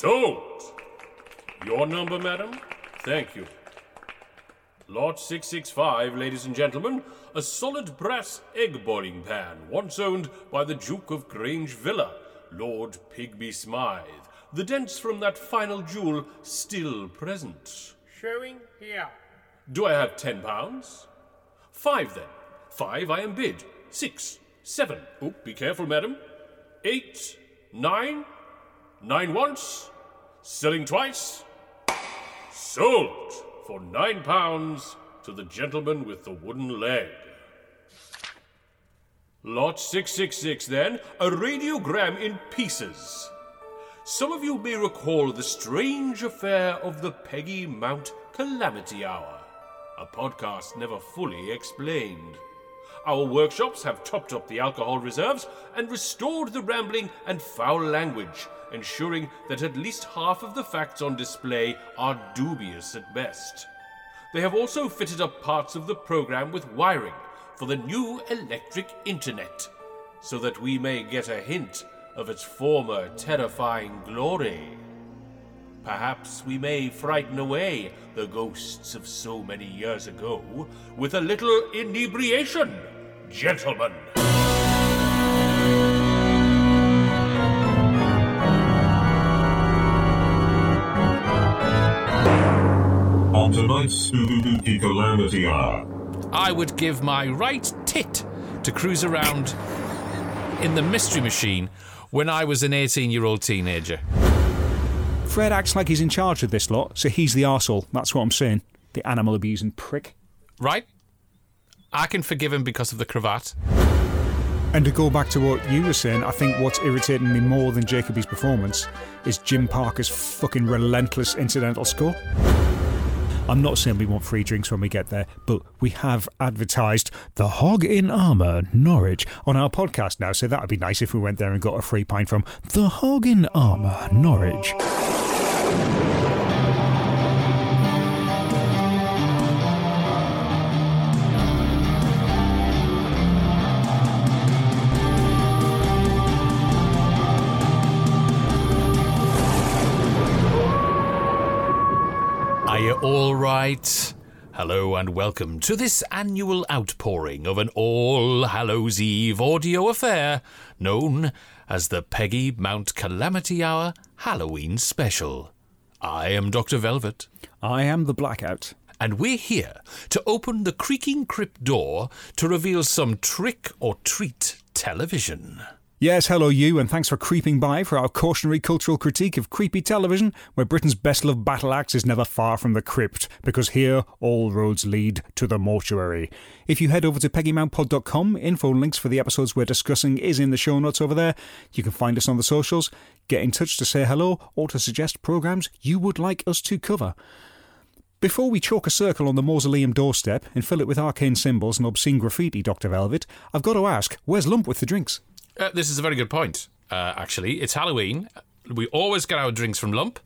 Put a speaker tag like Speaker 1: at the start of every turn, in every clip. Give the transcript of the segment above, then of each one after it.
Speaker 1: Sold. Your number, madam? Thank you. Lot 665, ladies and gentlemen, a solid brass egg boiling pan, once owned by the Duke of Grange Villa, Lord Pigby Smythe. The dents from that final jewel still present.
Speaker 2: Showing here.
Speaker 1: Do I have ten pounds? Five then. Five I am bid. Six. Seven. Oh, be careful, madam. Eight. Nine. Nine once. Selling twice. Sold for nine pounds to the gentleman with the wooden leg. Lot 666, then, a radiogram in pieces. Some of you may recall the strange affair of the Peggy Mount Calamity Hour, a podcast never fully explained. Our workshops have topped up the alcohol reserves and restored the rambling and foul language, ensuring that at least half of the facts on display are dubious at best. They have also fitted up parts of the program with wiring for the new electric internet, so that we may get a hint of its former terrifying glory. Perhaps we may frighten away the ghosts of so many years ago with a little inebriation, gentlemen.
Speaker 3: On tonight's Spooky Calamity Hour.
Speaker 4: I would give my right tit to cruise around in the mystery machine when I was an 18 year old teenager.
Speaker 5: Fred acts like he's in charge of this lot, so he's the arsehole. That's what I'm saying. The animal abusing prick.
Speaker 4: Right? I can forgive him because of the cravat.
Speaker 5: And to go back to what you were saying, I think what's irritating me more than Jacobi's performance is Jim Parker's fucking relentless incidental score. I'm not saying we want free drinks when we get there, but we have advertised the Hog in Armour Norwich on our podcast now, so that would be nice if we went there and got a free pint from the Hog in Armour Norwich.
Speaker 4: Right? Hello and welcome to this annual outpouring of an All Hallows Eve audio affair known as the Peggy Mount Calamity Hour Halloween Special. I am Dr. Velvet,
Speaker 5: I am the blackout.
Speaker 4: and we're here to open the creaking crypt door to reveal some trick or treat television.
Speaker 5: Yes, hello, you, and thanks for creeping by for our cautionary cultural critique of creepy television, where Britain's best loved battle axe is never far from the crypt, because here all roads lead to the mortuary. If you head over to peggymountpod.com, info links for the episodes we're discussing is in the show notes over there. You can find us on the socials, get in touch to say hello, or to suggest programmes you would like us to cover. Before we chalk a circle on the mausoleum doorstep and fill it with arcane symbols and obscene graffiti, Dr. Velvet, I've got to ask, where's Lump with the drinks?
Speaker 4: Uh, this is a very good point, uh, actually. It's Halloween. We always get our drinks from Lump.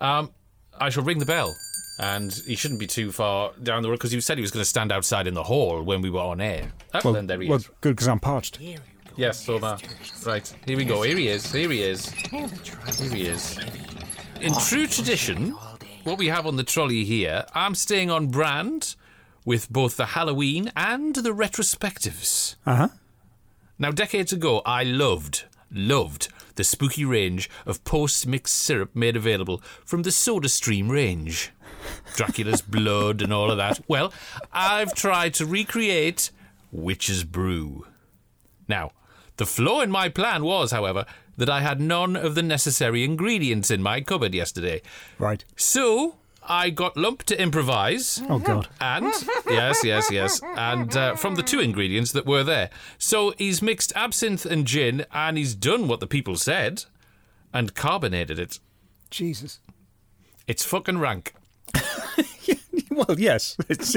Speaker 4: Um, I shall ring the bell. And he shouldn't be too far down the road because you said he was going to stand outside in the hall when we were on air. Oh,
Speaker 5: Well,
Speaker 4: then there he
Speaker 5: well
Speaker 4: is.
Speaker 5: good, because I'm parched.
Speaker 4: Yes, so that. Right, here we go. Here he is. Here he is. Here he is. In true tradition, what we have on the trolley here, I'm staying on brand with both the Halloween and the retrospectives.
Speaker 5: Uh huh.
Speaker 4: Now, decades ago, I loved, loved the spooky range of post mixed syrup made available from the SodaStream range. Dracula's blood and all of that. Well, I've tried to recreate Witch's Brew. Now, the flaw in my plan was, however, that I had none of the necessary ingredients in my cupboard yesterday.
Speaker 5: Right.
Speaker 4: So, I got Lump to improvise.
Speaker 5: Oh, God.
Speaker 4: And yes, yes, yes, and uh, from the two ingredients that were there. So he's mixed absinthe and gin, and he's done what the people said, and carbonated it.
Speaker 5: Jesus.
Speaker 4: It's fucking rank.
Speaker 5: Well, yes. It's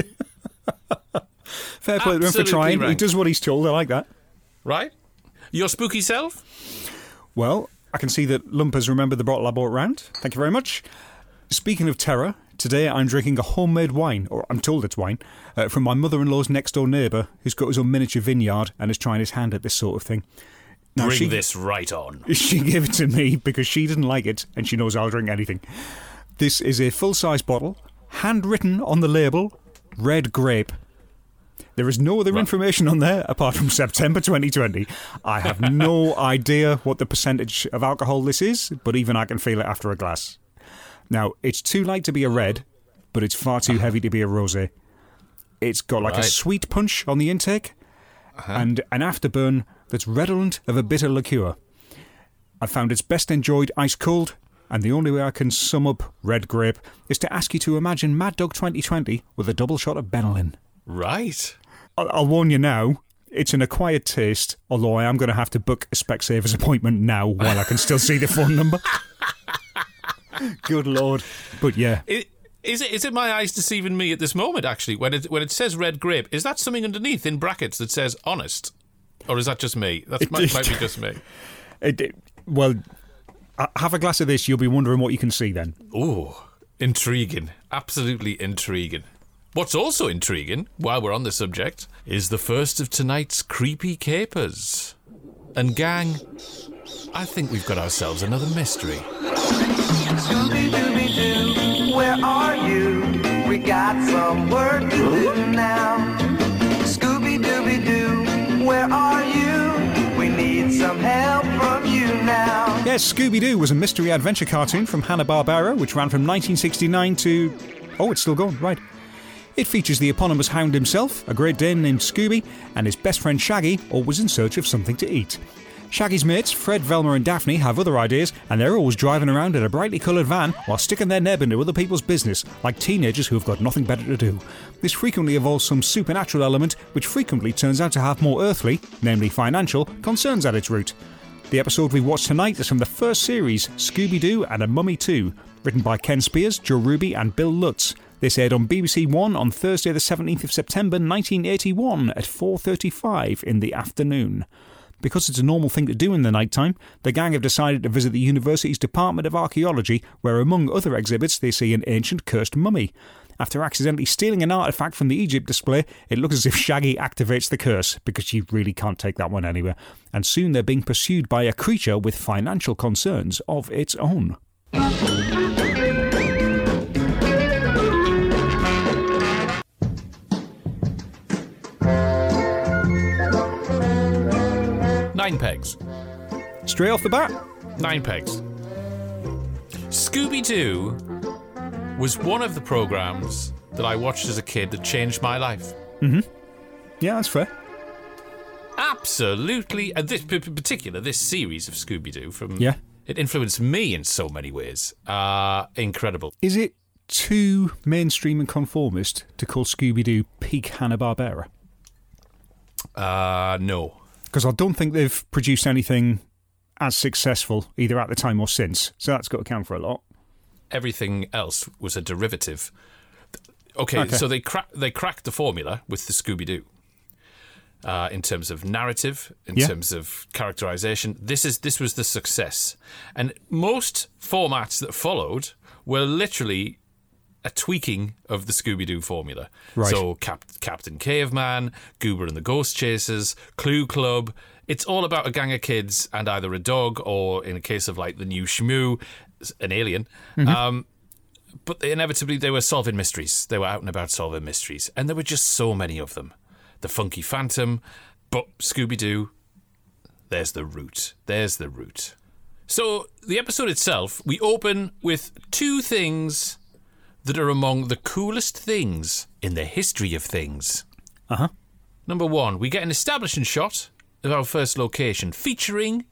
Speaker 5: Fair play to him for
Speaker 4: Absolutely
Speaker 5: trying. He
Speaker 4: rank.
Speaker 5: does what he's told. I like that.
Speaker 4: Right? Your spooky self?
Speaker 5: Well, I can see that Lump has remembered the bottle I bought round. Thank you very much. Speaking of terror, today I'm drinking a homemade wine, or I'm told it's wine, uh, from my mother in law's next door neighbour who's got his own miniature vineyard and is trying his hand at this sort of thing. Now,
Speaker 4: Bring
Speaker 5: she-
Speaker 4: this right on.
Speaker 5: She gave it to me because she didn't like it and she knows I'll drink anything. This is a full size bottle, handwritten on the label, red grape. There is no other information on there apart from September 2020. I have no idea what the percentage of alcohol this is, but even I can feel it after a glass. Now, it's too light to be a red, but it's far too heavy to be a rosé. It's got like a sweet punch on the intake uh-huh. and an afterburn that's redolent of a bitter liqueur. I found it's best enjoyed ice cold, and the only way I can sum up Red Grape is to ask you to imagine Mad Dog 2020 with a double shot of Benylin.
Speaker 4: Right.
Speaker 5: I'll, I'll warn you now, it's an acquired taste, although I am going to have to book a Specsavers appointment now while I can still see the phone number. Good lord. But yeah,
Speaker 4: Is it is it my eyes deceiving me at this moment? Actually, when it when it says red grape, is that something underneath in brackets that says honest, or is that just me? That might, might be just me.
Speaker 5: it, it- well, uh, have a glass of this, you'll be wondering what you can see then.
Speaker 4: Ooh, intriguing. Absolutely intriguing. What's also intriguing, while we're on the subject, is the first of tonight's creepy capers. And gang, I think we've got ourselves another mystery.
Speaker 2: Scooby Dooby Doo, where are you? We got some work to do now. Scooby Dooby Doo, where are you? We need some help from you now.
Speaker 5: Yes, Scooby Doo was a mystery adventure cartoon from Hanna-Barbera, which ran from 1969 to. Oh, it's still going, right. It features the eponymous hound himself, a Great Dane named Scooby, and his best friend Shaggy, always in search of something to eat. Shaggy's mates, Fred, Velma, and Daphne, have other ideas, and they're always driving around in a brightly coloured van while sticking their neb into other people's business, like teenagers who've got nothing better to do. This frequently involves some supernatural element, which frequently turns out to have more earthly, namely financial, concerns at its root. The episode we watched tonight is from the first series, Scooby Doo and a Mummy Too, written by Ken Spears, Joe Ruby, and Bill Lutz. This aired on BBC One on Thursday, the 17th of September 1981 at 4:35 in the afternoon. Because it's a normal thing to do in the night time, the gang have decided to visit the university's Department of Archaeology, where among other exhibits they see an ancient cursed mummy. After accidentally stealing an artifact from the Egypt display, it looks as if Shaggy activates the curse, because you really can't take that one anywhere. And soon they're being pursued by a creature with financial concerns of its own.
Speaker 4: Nine pegs.
Speaker 5: Straight off the bat,
Speaker 4: Nine pegs. Scooby Doo was one of the programs that I watched as a kid that changed my life. Mhm.
Speaker 5: Yeah, that's fair.
Speaker 4: Absolutely, and this p- particular this series of Scooby Doo from
Speaker 5: Yeah.
Speaker 4: it influenced me in so many ways. Uh incredible.
Speaker 5: Is it too mainstream and conformist to call Scooby Doo peak Hanna Barbera?
Speaker 4: Uh no.
Speaker 5: Because I don't think they've produced anything as successful either at the time or since. So that's got to count for a lot.
Speaker 4: Everything else was a derivative. Okay,
Speaker 5: Okay.
Speaker 4: so they cra- they cracked the formula with the Scooby Doo. Uh, in terms of narrative, in
Speaker 5: Yeah.
Speaker 4: terms of characterization, this is this was the success, and most formats that followed were literally a tweaking of the Scooby Doo formula.
Speaker 5: Right.
Speaker 4: So Cap- Captain Caveman, Goober and the Ghost Chasers, Clue Club. It's all about a gang of kids and either a dog or, in a case of like the new Shmoo, an alien. Um, but they, inevitably, they were solving mysteries. They were out and about solving mysteries, and there were just so many of them. The Funky Phantom, but Scooby Doo. There's the root. There's the root. So the episode itself, we open with two things that are among the coolest things in the history of things.
Speaker 5: Uh huh.
Speaker 4: Number one, we get an establishing shot of our first location featuring,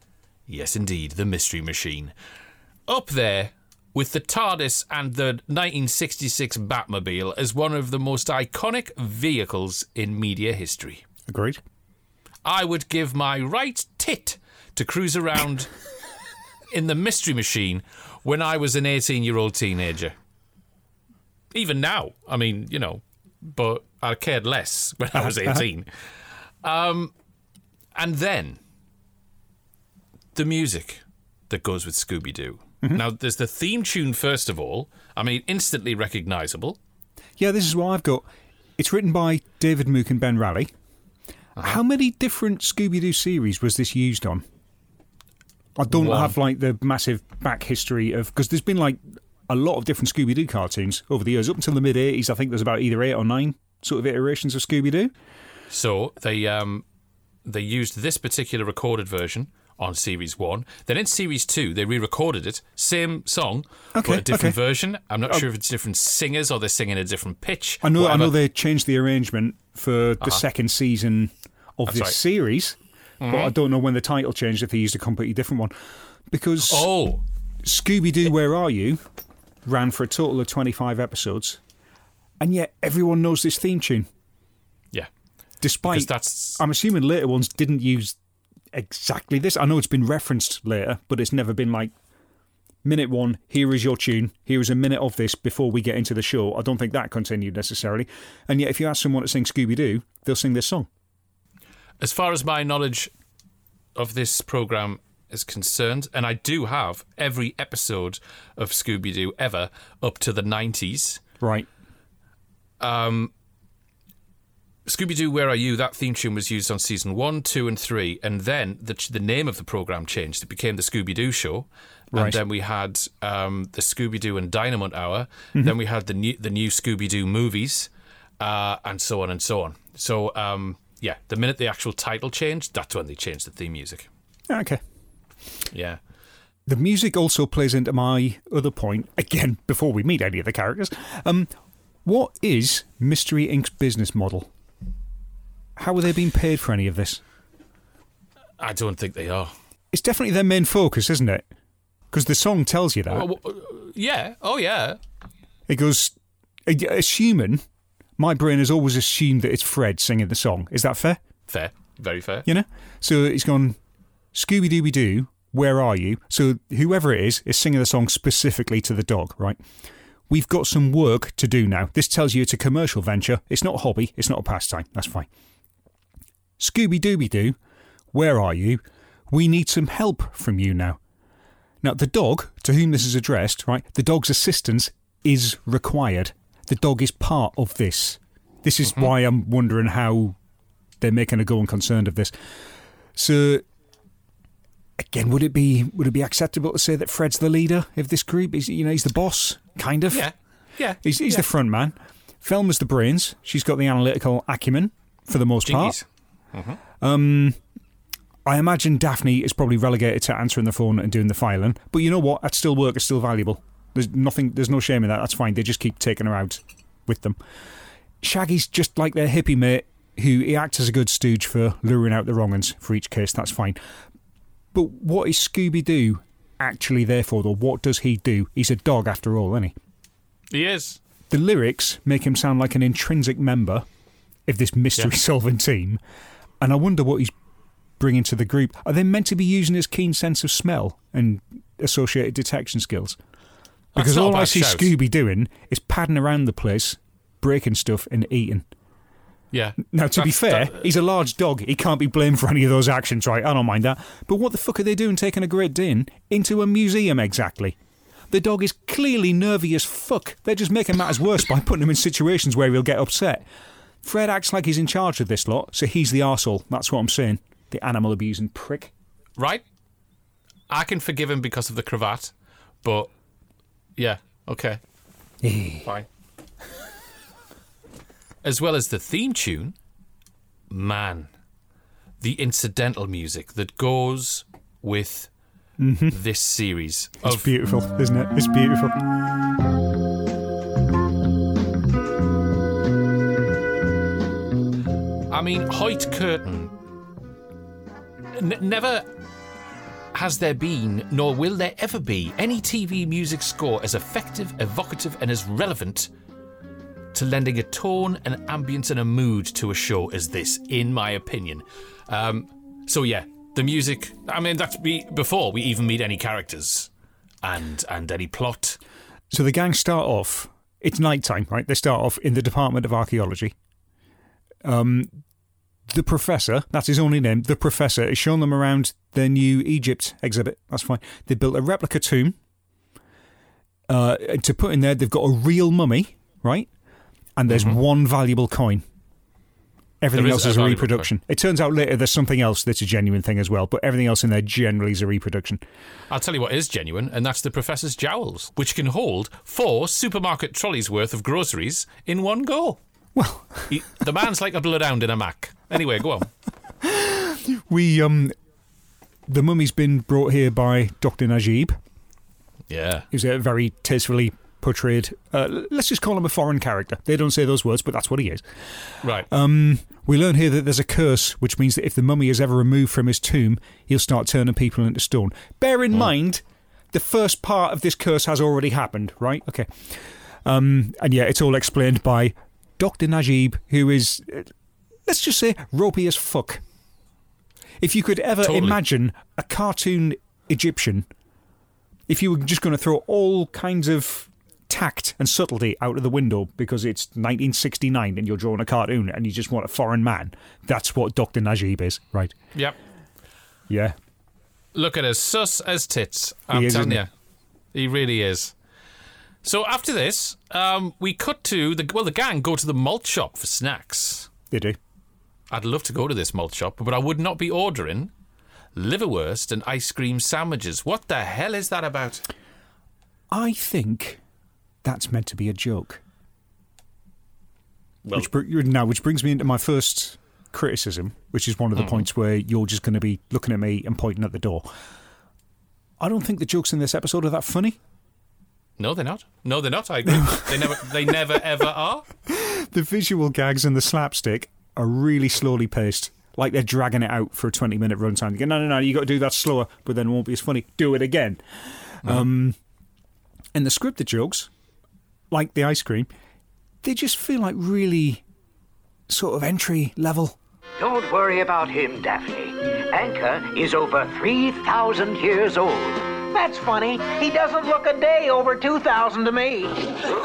Speaker 4: yes indeed, the Mystery Machine. Up there with the TARDIS and the 1966 Batmobile as one of the most iconic vehicles in media history.
Speaker 5: Agreed.
Speaker 4: I would give my right tit to cruise around in the Mystery Machine when I was an 18 year old teenager. Even now, I mean, you know, but I cared less when I was 18. Um, and then the music that goes with Scooby Doo. Now, there's the theme tune, first of all. I mean, instantly recognizable.
Speaker 5: Yeah, this is what I've got. It's written by David Mook and Ben Raleigh. How many different Scooby Doo series was this used on? I don't
Speaker 4: one.
Speaker 5: have like the massive back history of because there's been like a lot of different Scooby Doo cartoons over the years. Up until the mid '80s, I think there's about either eight or nine sort of iterations of Scooby Doo.
Speaker 4: So they um, they used this particular recorded version on series one. Then in series two, they re-recorded it, same song,
Speaker 5: Okay,
Speaker 4: but a different
Speaker 5: okay.
Speaker 4: version. I'm not sure if it's different singers or they're singing a different pitch.
Speaker 5: I know. I know they changed the arrangement for the second season of
Speaker 4: That's
Speaker 5: this
Speaker 4: right. Mm-hmm.
Speaker 5: series, but I don't know when the title changed if they used a completely different one. Because
Speaker 4: Oh,
Speaker 5: Scooby Doo, Where Are You? Ran for a total of 25 episodes, and yet everyone knows this theme tune.
Speaker 4: yeah.
Speaker 5: Despite,
Speaker 4: Because that's
Speaker 5: I'm assuming later ones didn't use exactly this. I know it's been referenced later, but it's never been like minute one. Here is your tune. Here is a minute of this before we get into the show. I don't think that continued necessarily. And yet, if you ask someone to sing Scooby Doo, they'll sing this song.
Speaker 4: as far as my knowledge of this program is concerned, and I do have every episode of Scooby Doo ever up to the 90s.
Speaker 5: Right.
Speaker 4: Um, Scooby Doo, Where Are You? That theme tune was used on season one, two, and three, and then the the name of the program changed. It became the Scooby Doo Show,
Speaker 5: Right.
Speaker 4: and then we had um, the Scooby Doo and Dynomutt Hour. Then we had the new the new Scooby Doo movies, uh, and so on and so on. So um, yeah, the minute the actual title changed, that's when they changed the theme music.
Speaker 5: Okay.
Speaker 4: Yeah.
Speaker 5: The music also plays into my other point, again, before we meet any of the characters. Um, what is Mystery Inc.'s business model? How are they being paid for any of this?
Speaker 4: I don't think they are.
Speaker 5: It's definitely their main focus, isn't it? Because the song tells you that.
Speaker 4: Oh, uh, yeah. Oh, yeah.
Speaker 5: It goes, a assuming, my brain has always assumed that it's Fred singing the song. Is that fair?
Speaker 4: Fair. Very fair.
Speaker 5: You know? So it's gone, Scooby Dooby Doo, where are you? So whoever it is is singing the song specifically to the dog, right? We've got some work to do now. This tells you it's a commercial venture. It's not a hobby. It's not a pastime. That's fine. Scooby Dooby Doo, where are you? We need some help from you now. Now, the dog to whom this is addressed, right, the dog's assistance is required. The dog is part of this. This is mm-hmm. why I'm wondering how they're making a going concerned of this. So, again, would it be would it be acceptable to say that Fred's the leader of this group? Is you know he's the boss, kind of.
Speaker 4: Yeah. Yeah.
Speaker 5: He's, he's
Speaker 4: yeah.
Speaker 5: the front man. Velma's the brains. She's got the analytical acumen for the most part.
Speaker 4: Jinkies. Mm-hmm.
Speaker 5: Um, I imagine Daphne is probably relegated to answering the phone and doing the filing. But you know what? That's still work. It's still valuable. There's nothing. There's no shame in that. That's fine. They just keep taking her out with them. Shaggy's just like their hippie mate, who he acts as a good stooge for luring out the wrong uns for each case. That's fine. But what is Scooby Doo actually there for, though? What does he do? He's a dog after all, isn't he?
Speaker 4: He is.
Speaker 5: The lyrics make him sound like an intrinsic member of this mystery
Speaker 4: Yeah.
Speaker 5: solving team, and I wonder what he's bringing to the group. Are they meant to be using his keen sense of smell and associated detection skills? Because all I see
Speaker 4: shout.
Speaker 5: Scooby doing is padding around the place, breaking stuff and eating.
Speaker 4: Yeah.
Speaker 5: Now, to be fair,
Speaker 4: that-
Speaker 5: he's a large dog. He can't be blamed for any of those actions, right? I don't mind that. But what the fuck are they doing taking a Great Dane into a museum exactly? The dog is clearly nervy as fuck. They're just making matters worse by putting him in situations where he'll get upset. Fred acts like he's in charge of this lot, so he's the arsehole. That's what I'm saying. The animal abusing prick.
Speaker 4: right? I can forgive him because of the cravat, but yeah, okay, fine. As well as the theme tune, man, the incidental music that goes with mm-hmm. this series
Speaker 5: It's
Speaker 4: of
Speaker 5: beautiful, isn't it? It's beautiful.
Speaker 4: I mean, Hoyt Curtin. N- never has there been, nor will there ever be, any TV music score as effective, evocative, and as relevant to lending a tone, an ambience, and a mood to a show as this, in my opinion. Um, so yeah, the music. I mean, that's be before we even meet any characters and and any plot.
Speaker 5: So the gang start off. It's night time, right? They start off in the Department of Archaeology. Um, the professor, that's his only name, the professor, is showing them around their new Egypt exhibit. That's fine. They built a replica tomb. Uh, to put in there, they've got a real mummy, right? And there's one valuable coin. Everything
Speaker 4: There
Speaker 5: else
Speaker 4: a
Speaker 5: is a reproduction. It turns out later there's something else that's a genuine thing as well, but everything else in there generally is a reproduction.
Speaker 4: I'll tell you what is genuine, and that's the Professor's Jowls, which can hold four supermarket trolleys worth of groceries in one go.
Speaker 5: Well,
Speaker 4: He, the man's like a bloodhound in a Mac. Anyway, go on.
Speaker 5: we um, the mummy's been brought here by Doctor Najib.
Speaker 4: Yeah.
Speaker 5: He's a very tastefully portrayed. Uh, let's just call him a foreign character. They don't say those words, but that's what he is.
Speaker 4: Right.
Speaker 5: Um, we learn here that there's a curse, which means that if the mummy is ever removed from his tomb, he'll start turning people into stone. Bear in mind, the first part of this curse has already happened, right? Okay. Um, and yeah, it's all explained by Dr. Najib, who is, uh, let's just say, ropey as fuck. If you could ever
Speaker 4: Totally.
Speaker 5: imagine a cartoon Egyptian, if you were just going to throw all kinds of tact and subtlety out of the window because it's 1969 and you're drawing a cartoon and you just want a foreign man, that's what Dr. Najib is, right?
Speaker 4: yep.
Speaker 5: Yeah.
Speaker 4: Look at us, sus as tits. I'm
Speaker 5: He is,
Speaker 4: telling you, he really is. So after this, um, we cut to the well, the gang go to the malt shop for snacks.
Speaker 5: They do.
Speaker 4: I'd love to go to this malt shop, but I would not be ordering liverwurst and ice cream sandwiches. What the hell is that about?
Speaker 5: I think that's meant to be a joke.
Speaker 4: Well-
Speaker 5: which, br- which brings me into my first criticism, which is one of the points where you're just going to be looking at me and pointing at the door. I don't think the jokes in this episode are that funny.
Speaker 4: No, they're not. No, they're not. I agree. they never, they never ever are.
Speaker 5: The visual gags and the slapstick are really slowly paced. Like they're dragging it out for a 20 minute runtime. Go, no, no, no, you got to do that slower, but then it won't be as funny. Do it again. Um, and the scripted jokes, like the ice cream, they just feel like really sort of entry level.
Speaker 6: Don't worry about him, Daphne. Ankha is over 3,000 years old.
Speaker 7: That's funny. He doesn't look a day over 2,000 to me.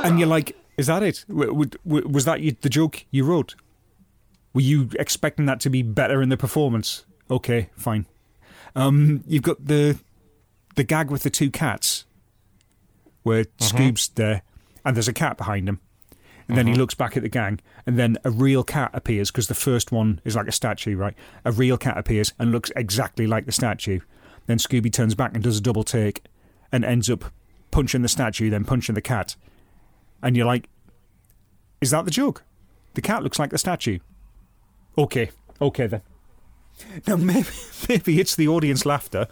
Speaker 5: And you're like, is that it? W- w- w- was that the joke you wrote? Were you expecting that to be better in the performance? Okay, fine. Um, you've got the the gag with the two cats, where Scoob's there, and there's a cat behind him, and then he uh-huh. looks back at the gang, and then a real cat appears because the first one is like a statue, right? A real cat appears and looks exactly like the statue. Then Scooby turns back and does a double take, and ends up punching the statue, then punching the cat and you're like, is that the joke? The cat looks like the statue. Okay, okay then. Now maybe maybe it's the audience laughter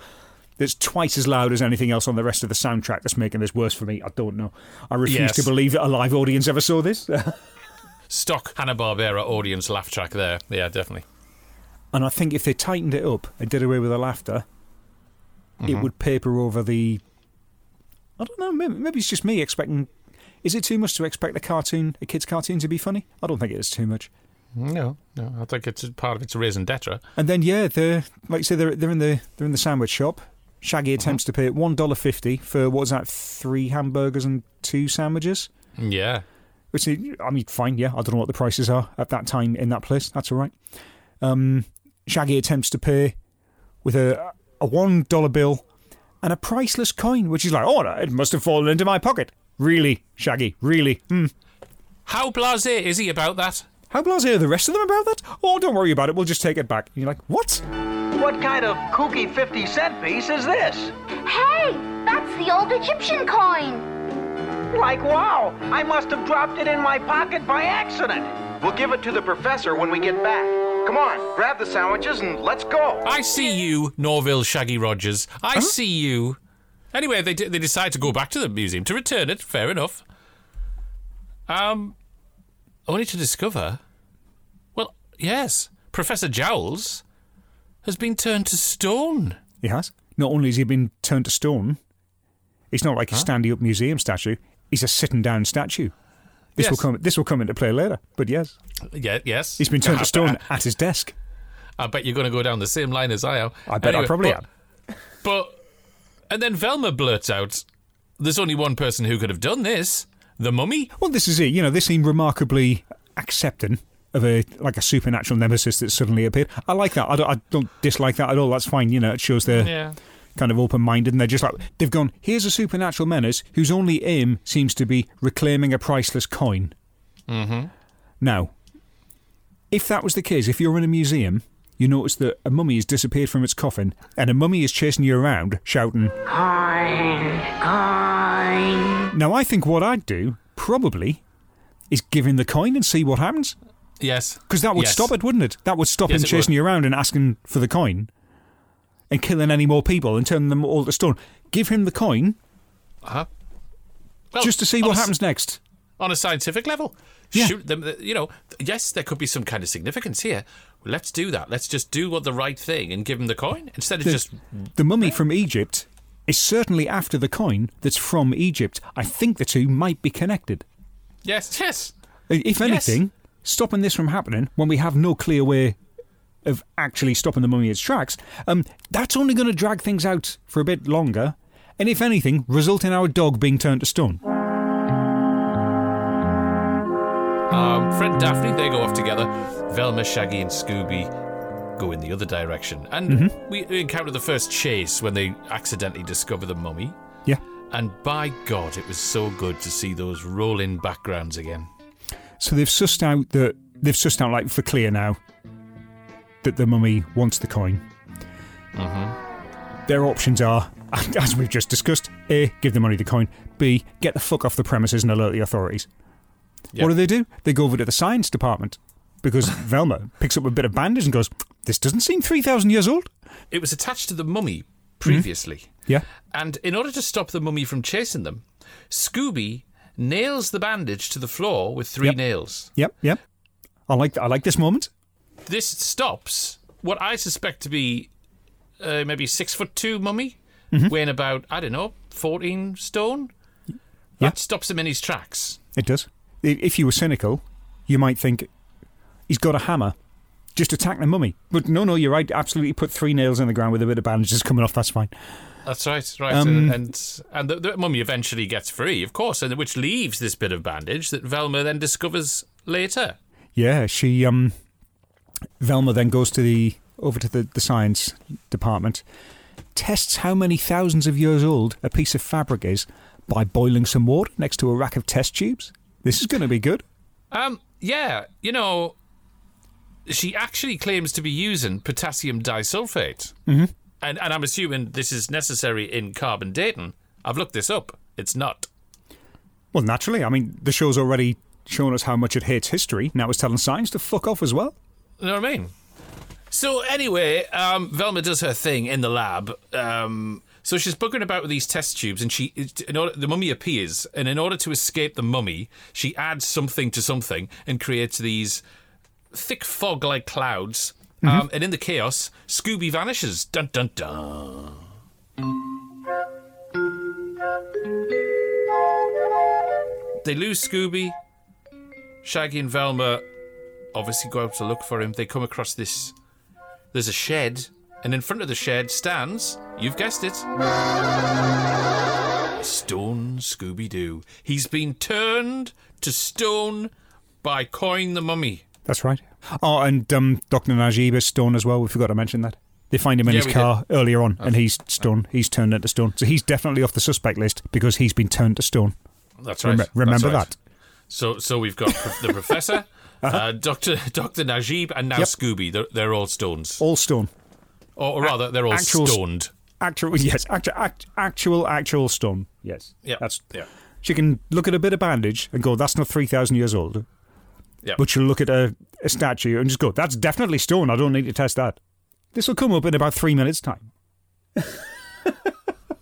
Speaker 5: that's twice as loud as anything else on the rest of the soundtrack that's making this worse for me. I don't know. I refuse
Speaker 4: Yes.
Speaker 5: to believe that a live audience ever saw this.
Speaker 4: Stock Hanna Barbera audience laugh track there. Yeah, definitely.
Speaker 5: and I think if they tightened it up and did away with the laughter,
Speaker 4: Mm-hmm.
Speaker 5: it would paper over the. I don't know. Maybe, maybe it's just me expecting. Is it too much to expect a cartoon, a kid's cartoon, to be funny? I don't think it is too much.
Speaker 4: No, no. I think it's part of it's raison d'etre.
Speaker 5: And then yeah, they're like you say they're they're in the they're in the sandwich shop. Shaggy attempts to pay one dollar fifty for what was that three hamburgers and two sandwiches.
Speaker 4: Yeah.
Speaker 5: Which is, I mean, fine, yeah. I don't know what the prices are at that time in that place. That's all right. Um, Shaggy attempts to pay with a a one dollar bill and a priceless coin, which is like, oh, it must have fallen into my pocket. Really, Shaggy? Really? Hmm.
Speaker 4: How blasé is he about that?
Speaker 5: How blasé are the rest of them about that? Oh, don't worry about it. We'll just take it back. And you're like, what?
Speaker 7: What kind of kooky 50 cent piece is this?
Speaker 8: Hey, that's the old Egyptian coin.
Speaker 7: Like, wow, I must have dropped it in my pocket by accident.
Speaker 9: We'll give it to the professor when we get back. Come on, grab the sandwiches and let's go.
Speaker 4: I see you, Norville Shaggy Rogers. I see you. Anyway, they d- they decide to go back to the museum to return it. Fair enough. Um, only to discover, well, yes, Professor Jowls has been turned to stone.
Speaker 5: He has. Not only has he been turned to stone, he's not like a standing up museum statue. He's a sitting down statue. This
Speaker 4: Yes.
Speaker 5: will come. This will come into play later. But yes,
Speaker 4: Yeah, yes,
Speaker 5: he's been turned to stone at his desk.
Speaker 4: I bet you're going to go down the same line as I am.
Speaker 5: I bet I probably
Speaker 4: but,
Speaker 5: am.
Speaker 4: But and then Velma blurts out, "There's only one person who could have done this: the mummy."
Speaker 5: Well, this is it. You know, they seem remarkably accepting of a like a supernatural nemesis that suddenly appeared. I like that. I don't, I don't dislike that at all. That's fine. You know, it shows they're
Speaker 4: Yeah.
Speaker 5: kind of open minded and they're just like they've gone. Here's a supernatural menace whose only aim seems to be reclaiming a priceless coin. Mm-hmm. Now, if that was the case, if you're in a museum, you notice that a mummy has disappeared from its coffin, and a mummy is chasing you around, shouting.
Speaker 8: Coin, coin.
Speaker 5: Now, I think what I'd do probably is give him the coin and see what happens.
Speaker 4: Yes.
Speaker 5: Because that would
Speaker 4: Yes.
Speaker 5: stop it, wouldn't it? That would stop
Speaker 4: Yes,
Speaker 5: him chasing you around and asking for the coin and killing any more people and turning them all to stone. Give him the coin
Speaker 4: Uh-huh. Well,
Speaker 5: just to see what
Speaker 4: a
Speaker 5: happens next.
Speaker 4: on a scientific level.
Speaker 5: Yeah.
Speaker 4: Shoot them. You know, yes, there could be some kind of significance here. Let's do that. Let's just do what the right thing and give him the coin instead of
Speaker 5: The,
Speaker 4: just.
Speaker 5: the mummy from Egypt is certainly after the coin that's from Egypt. I think the two might be connected.
Speaker 4: Yes, yes.
Speaker 5: If anything, stopping this from happening when we have no clear way of actually stopping the mummy in its tracks, um, that's only going to drag things out for a bit longer, and if anything, result in our dog being turned to stone.
Speaker 4: Um, Fred and Daphne, they go off together. Velma, Shaggy, and Scooby go in the other direction. And
Speaker 5: Mm-hmm.
Speaker 4: we encounter the first chase when they accidentally discover the mummy.
Speaker 5: Yeah.
Speaker 4: And by God, it was so good to see those rolling backgrounds again.
Speaker 5: So they've sussed out that they've sussed out like for clear now that the mummy wants the coin.
Speaker 4: Mm-hmm.
Speaker 5: Their options are, as we've just discussed, A, give the money the coin, B, get the fuck off the premises and alert the authorities. What do they do? They go over to the science department because Velma picks up a bit of bandage and goes, This doesn't seem 3,000 years old.
Speaker 4: It was attached to the mummy previously.
Speaker 5: Yeah.
Speaker 4: And in order to stop the mummy from chasing them, Scooby nails the bandage to the floor with three
Speaker 5: Yep.
Speaker 4: nails.
Speaker 5: Yep, yep. I like I like this moment.
Speaker 4: This stops what I suspect to be uh, maybe six foot two mummy,
Speaker 5: Mm-hmm.
Speaker 4: weighing about I don't know fourteen stone.
Speaker 5: Yeah.
Speaker 4: That stops him in his tracks.
Speaker 5: It does. If you were cynical, you might think he's got a hammer. Just attack the mummy. But no, no, you're right. Absolutely put three nails in the ground with a bit of bandages coming off. That's fine.
Speaker 4: That's right, right.
Speaker 5: Um,
Speaker 4: and and, the, the mummy eventually gets free, of course, and which leaves this bit of bandage that Velma then discovers later.
Speaker 5: Yeah, she um Velma then goes to the over to the, the science department, tests how many thousands of years old a piece of fabric is by boiling some water next to a rack of test tubes. This is going to be good.
Speaker 4: Um, yeah, you know, she actually claims to be using potassium disulfate.
Speaker 5: Mm-hmm.
Speaker 4: And, and I'm assuming this is necessary in carbon dating. I've looked this up. It's not.
Speaker 5: Well, naturally, I mean, the show's already shown us how much it hates history. Now it's telling science to fuck off as well.
Speaker 4: You know what I mean? So anyway, um, Velma does her thing in the lab. Um, so she's buggering about with these test tubes, and she, in order, the mummy appears, and in order to escape the mummy, she adds something to something and creates these thick fog-like clouds. Um, and in the chaos, Scooby vanishes. Dun dun dun. They lose Scooby. Shaggy and Velma obviously go out to look for him. They come across this. There's a shed, and in front of the shed stands, you've guessed it, Stone Scooby Doo. He's been turned to stone by Coin the Mummy.
Speaker 5: That's right. Oh, and um, Dr. Najib is stone as well. We forgot to mention that. They find him in
Speaker 4: Yeah,
Speaker 5: his car earlier on, and he's stone. He's turned into stone. So he's definitely off the suspect list because he's been turned to stone.
Speaker 4: That's right.
Speaker 5: Remem- remember
Speaker 4: That's right.
Speaker 5: that.
Speaker 4: So, so we've got the professor, uh, Doctor Doctor Najib, and now
Speaker 5: Yep.
Speaker 4: Scooby. They're, they're all stones,
Speaker 5: All stone.
Speaker 4: or, or rather, they're all
Speaker 5: actual
Speaker 4: stoned.
Speaker 5: Actual, yes, actual, act, actual, actual stone. Yes.
Speaker 4: Yeah,
Speaker 5: That's.
Speaker 4: yeah.
Speaker 5: She can look at a bit of bandage and go, "That's not three thousand years old."
Speaker 4: Yeah.
Speaker 5: But she'll look at a, a statue and just go, "That's definitely stone. I don't need to test that." This will come up in about three minutes' time.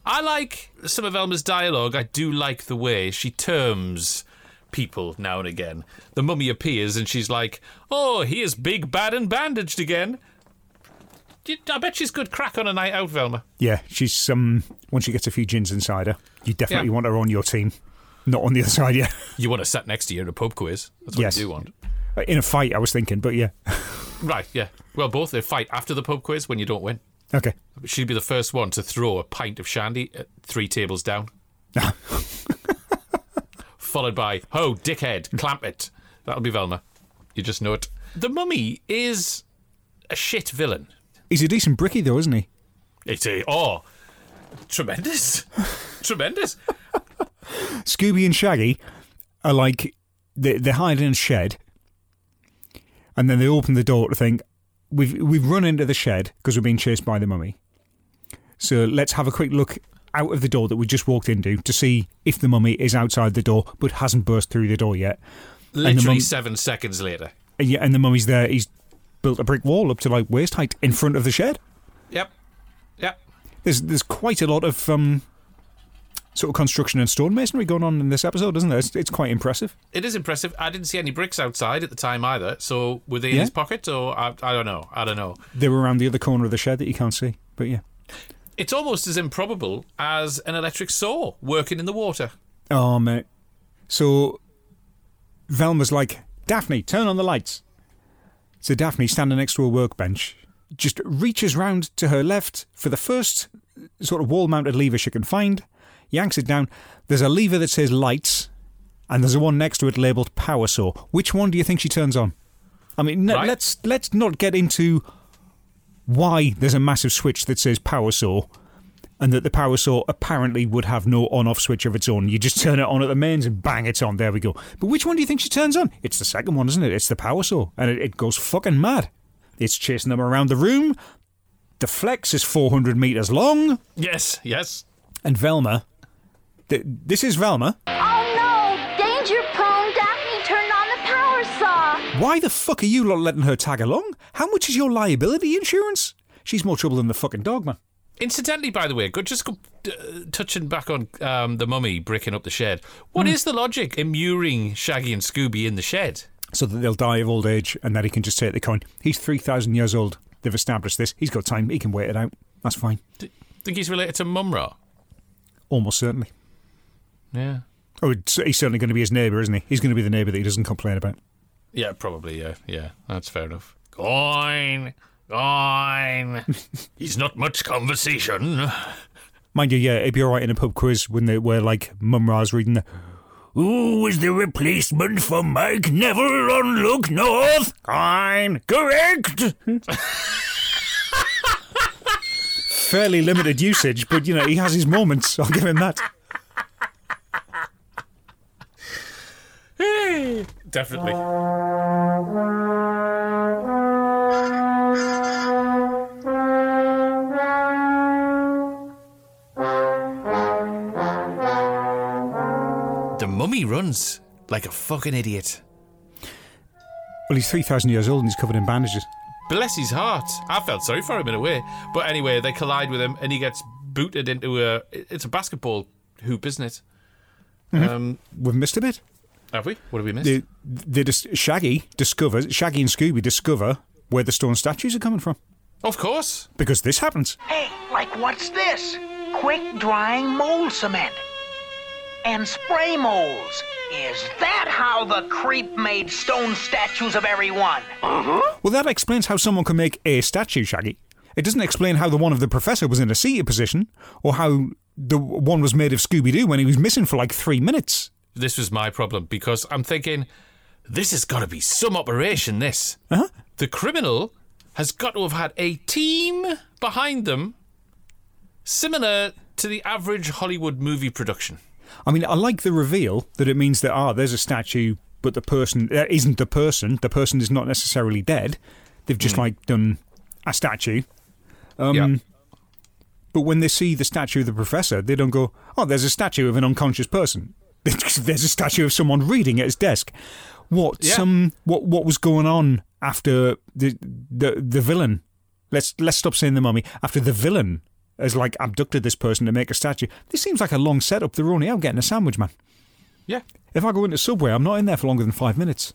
Speaker 4: I like some of Velma's dialogue. I do like the way she terms people now and again. The mummy appears and she's like, "Oh, he is big, bad, and bandaged again." I bet she's good crack on a night out, Velma.
Speaker 5: Yeah, she's um. Once she gets a few gins inside her, you definitely
Speaker 4: Yeah.
Speaker 5: want her on your team, not on the other side. Yeah.
Speaker 4: You want to sit next to you in a pub quiz. That's what
Speaker 5: Yes.
Speaker 4: you do want.
Speaker 5: Uh, in a fight, I was thinking, but yeah.
Speaker 4: Right, yeah. Well, both they fight after the pub quiz when you don't win.
Speaker 5: Okay.
Speaker 4: She'd be the first one to throw a pint of shandy at three tables down. Followed by, ho, dickhead, clamp it. That'll be Velma. You just know it. The mummy is a shit villain.
Speaker 5: He's a decent bricky, though, isn't he?
Speaker 4: It's a, oh, tremendous. tremendous.
Speaker 5: Scooby and Shaggy are like they they're hiding in a shed, and then they open the door to think we've we've run into the shed because we're being chased by the mummy. So let's have a quick look out of the door that we just walked into to see if the mummy is outside the door but hasn't burst through the door yet.
Speaker 4: Literally
Speaker 5: mum-
Speaker 4: seven seconds later.
Speaker 5: And yeah, and the mummy's there. He's built a brick wall up to like waist height in front of the shed.
Speaker 4: Yep. Yep.
Speaker 5: There's there's quite a lot of um, sort of construction and stonemasonry going on in this episode, isn't there? It's, it's quite impressive.
Speaker 4: It is impressive. I didn't see any bricks outside at the time either. So were they in
Speaker 5: Yeah.
Speaker 4: his pocket or I, I don't know. I don't know.
Speaker 5: They were around the other corner of the shed that you can't see, but yeah.
Speaker 4: It's almost as improbable as an electric saw working in the water.
Speaker 5: Oh mate. So Velma's like, Daphne, turn on the lights. So Daphne, standing next to a workbench, just reaches round to her left for the first sort of wall mounted lever she can find, yanks it down. There's a lever that says lights, and there's a one next to it labelled power saw. Which one do you think she turns on? I mean,
Speaker 4: Right.
Speaker 5: let's let's not get into why there's a massive switch that says power saw and that the power saw apparently would have no on off switch of its own. You just turn it on at the mains and bang, it's on. There we go. But which one do you think she turns on? It's the second one, isn't it? It's the power saw. And it, it goes fucking mad. It's chasing them around the room. The flex is 400 metres long.
Speaker 4: Yes, yes.
Speaker 5: And Velma. Th- this is Velma.
Speaker 8: Oh no! Danger prone! Daphne turned on the power saw!
Speaker 5: Why the fuck are you lot letting her tag along? How much is your liability insurance? She's more trouble than the fucking dog, man.
Speaker 4: Incidentally, by the way, good. Just go, uh, touching back on um, the mummy bricking up the shed. What is the logic immuring Shaggy and Scooby in the shed?
Speaker 5: So that they'll die of old age and that he can just take the coin. He's 3,000 years old. They've established this. He's got time. He can wait it out. That's fine.
Speaker 4: Think he's related to Mumm-Ra?
Speaker 5: Almost certainly.
Speaker 4: Yeah.
Speaker 5: Oh, it's, he's certainly going to be his neighbour, isn't he? He's going to be the neighbour that he doesn't complain about.
Speaker 4: Yeah, probably. Yeah, yeah. That's fair enough. Coin, coin. he's not much conversation.
Speaker 5: Mind you, yeah, it'd be all right in a pub quiz when they were like Mumm-Ra's reading the. Who is the replacement for Mike Neville on Look North? I'm correct. Fairly limited usage, but you know he has his moments. I'll give him that.
Speaker 4: Definitely. The mummy runs like a fucking idiot.
Speaker 5: Well, he's three thousand years old and he's covered in bandages.
Speaker 4: Bless his heart. I felt sorry for him in a way. But anyway, they collide with him and he gets booted into a. It's a basketball hoop, isn't it? Um,
Speaker 5: We've missed a bit.
Speaker 4: Have we? What have we missed?
Speaker 5: They, they dis- Shaggy discovers Shaggy and Scooby discover where the stone statues are coming from
Speaker 4: of course.
Speaker 5: because this happens.
Speaker 7: Hey, like what's this? Quick drying mold cement. And spray molds. Is that how the creep made stone statues of everyone? Mm-hmm.
Speaker 5: Well, that explains how someone can make a statue, Shaggy. It doesn't explain how the one of the professor was in a seated position, or how the one was made of Scooby Doo when he was missing for like three minutes.
Speaker 4: This was my problem because I'm thinking, this has got to be some operation, this.
Speaker 5: Uh-huh.
Speaker 4: The criminal has got to have had a team behind them similar to the average Hollywood movie production.
Speaker 5: I mean, I like the reveal that it means that ah, there's a statue, but the person that isn't the person. The person is not necessarily dead. They've just like done a statue. Um,
Speaker 4: Yeah.
Speaker 5: But when they see the statue of the professor, they don't go, "Oh, there's a statue of an unconscious person." there's a statue of someone reading at his desk. What
Speaker 4: Yeah.
Speaker 5: some what what was going on after the the the villain? Let's let's stop saying the mummy. After the villain has like abducted this person to make a statue. This seems like a long setup. They're only out getting a sandwich, man.
Speaker 4: Yeah.
Speaker 5: If I go into Subway, I'm not in there for longer than five minutes.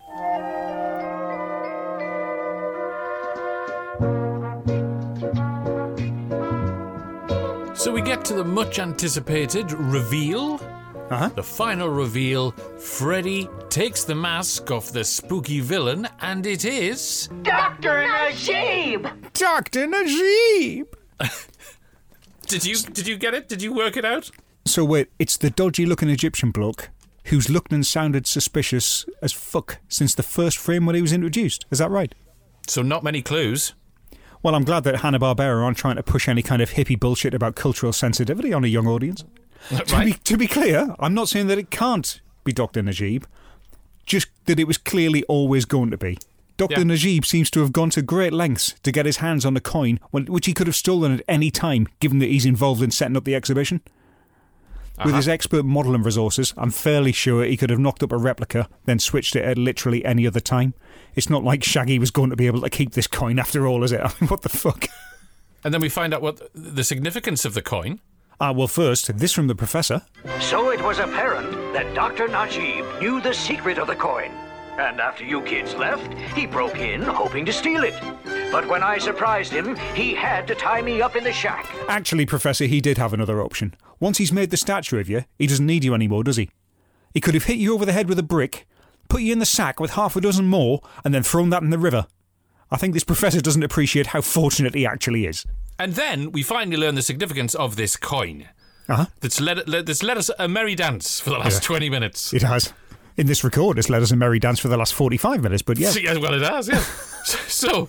Speaker 4: So we get to the much anticipated reveal.
Speaker 5: Uh-huh.
Speaker 4: The final reveal Freddy takes the mask off the spooky villain, and it is.
Speaker 7: Dr. Najib!
Speaker 5: Dr. Najib!
Speaker 4: Did you did you get it? Did you work it out?
Speaker 5: So wait, it's the dodgy looking Egyptian bloke who's looked and sounded suspicious as fuck since the first frame when he was introduced. Is that right?
Speaker 4: So not many clues.
Speaker 5: Well, I'm glad that Hanna-Barbera aren't trying to push any kind of hippie bullshit about cultural sensitivity on a young audience. To, be, to be clear, I'm not saying that it can't be Dr. Najib, just that it was clearly always going to be. Dr.
Speaker 4: Yeah.
Speaker 5: Najib seems to have gone to great lengths to get his hands on a coin, when- which he could have stolen at any time, given that he's involved in setting up the exhibition. With uh-huh. his expert modelling resources, I'm fairly sure he could have knocked up a replica, then switched it at literally any other time. It's not like Shaggy was going to be able to keep this coin after all, is it? I mean, what the fuck?
Speaker 4: And then we find out what the significance of the coin.
Speaker 5: Ah, well, first, this from the professor.
Speaker 6: So it was apparent that Dr. Najib knew the secret of the coin. And after you kids left, he broke in hoping to steal it. But when I surprised him, he had to tie me up in the shack.
Speaker 5: Actually, Professor, he did have another option. Once he's made the statue of you, he doesn't need you anymore, does he? He could have hit you over the head with a brick, put you in the sack with half a dozen more, and then thrown that in the river. I think this professor doesn't appreciate how fortunate he actually is.
Speaker 4: And then we finally learn the significance of this coin.
Speaker 5: Uh-huh.
Speaker 4: That's led, led, that's led us a merry dance for the last
Speaker 5: Yeah.
Speaker 4: 20 minutes.
Speaker 5: It has. In this record, it's led us a merry dance for the last 45 minutes, but yeah.
Speaker 4: Yeah, well, it has, yeah. so,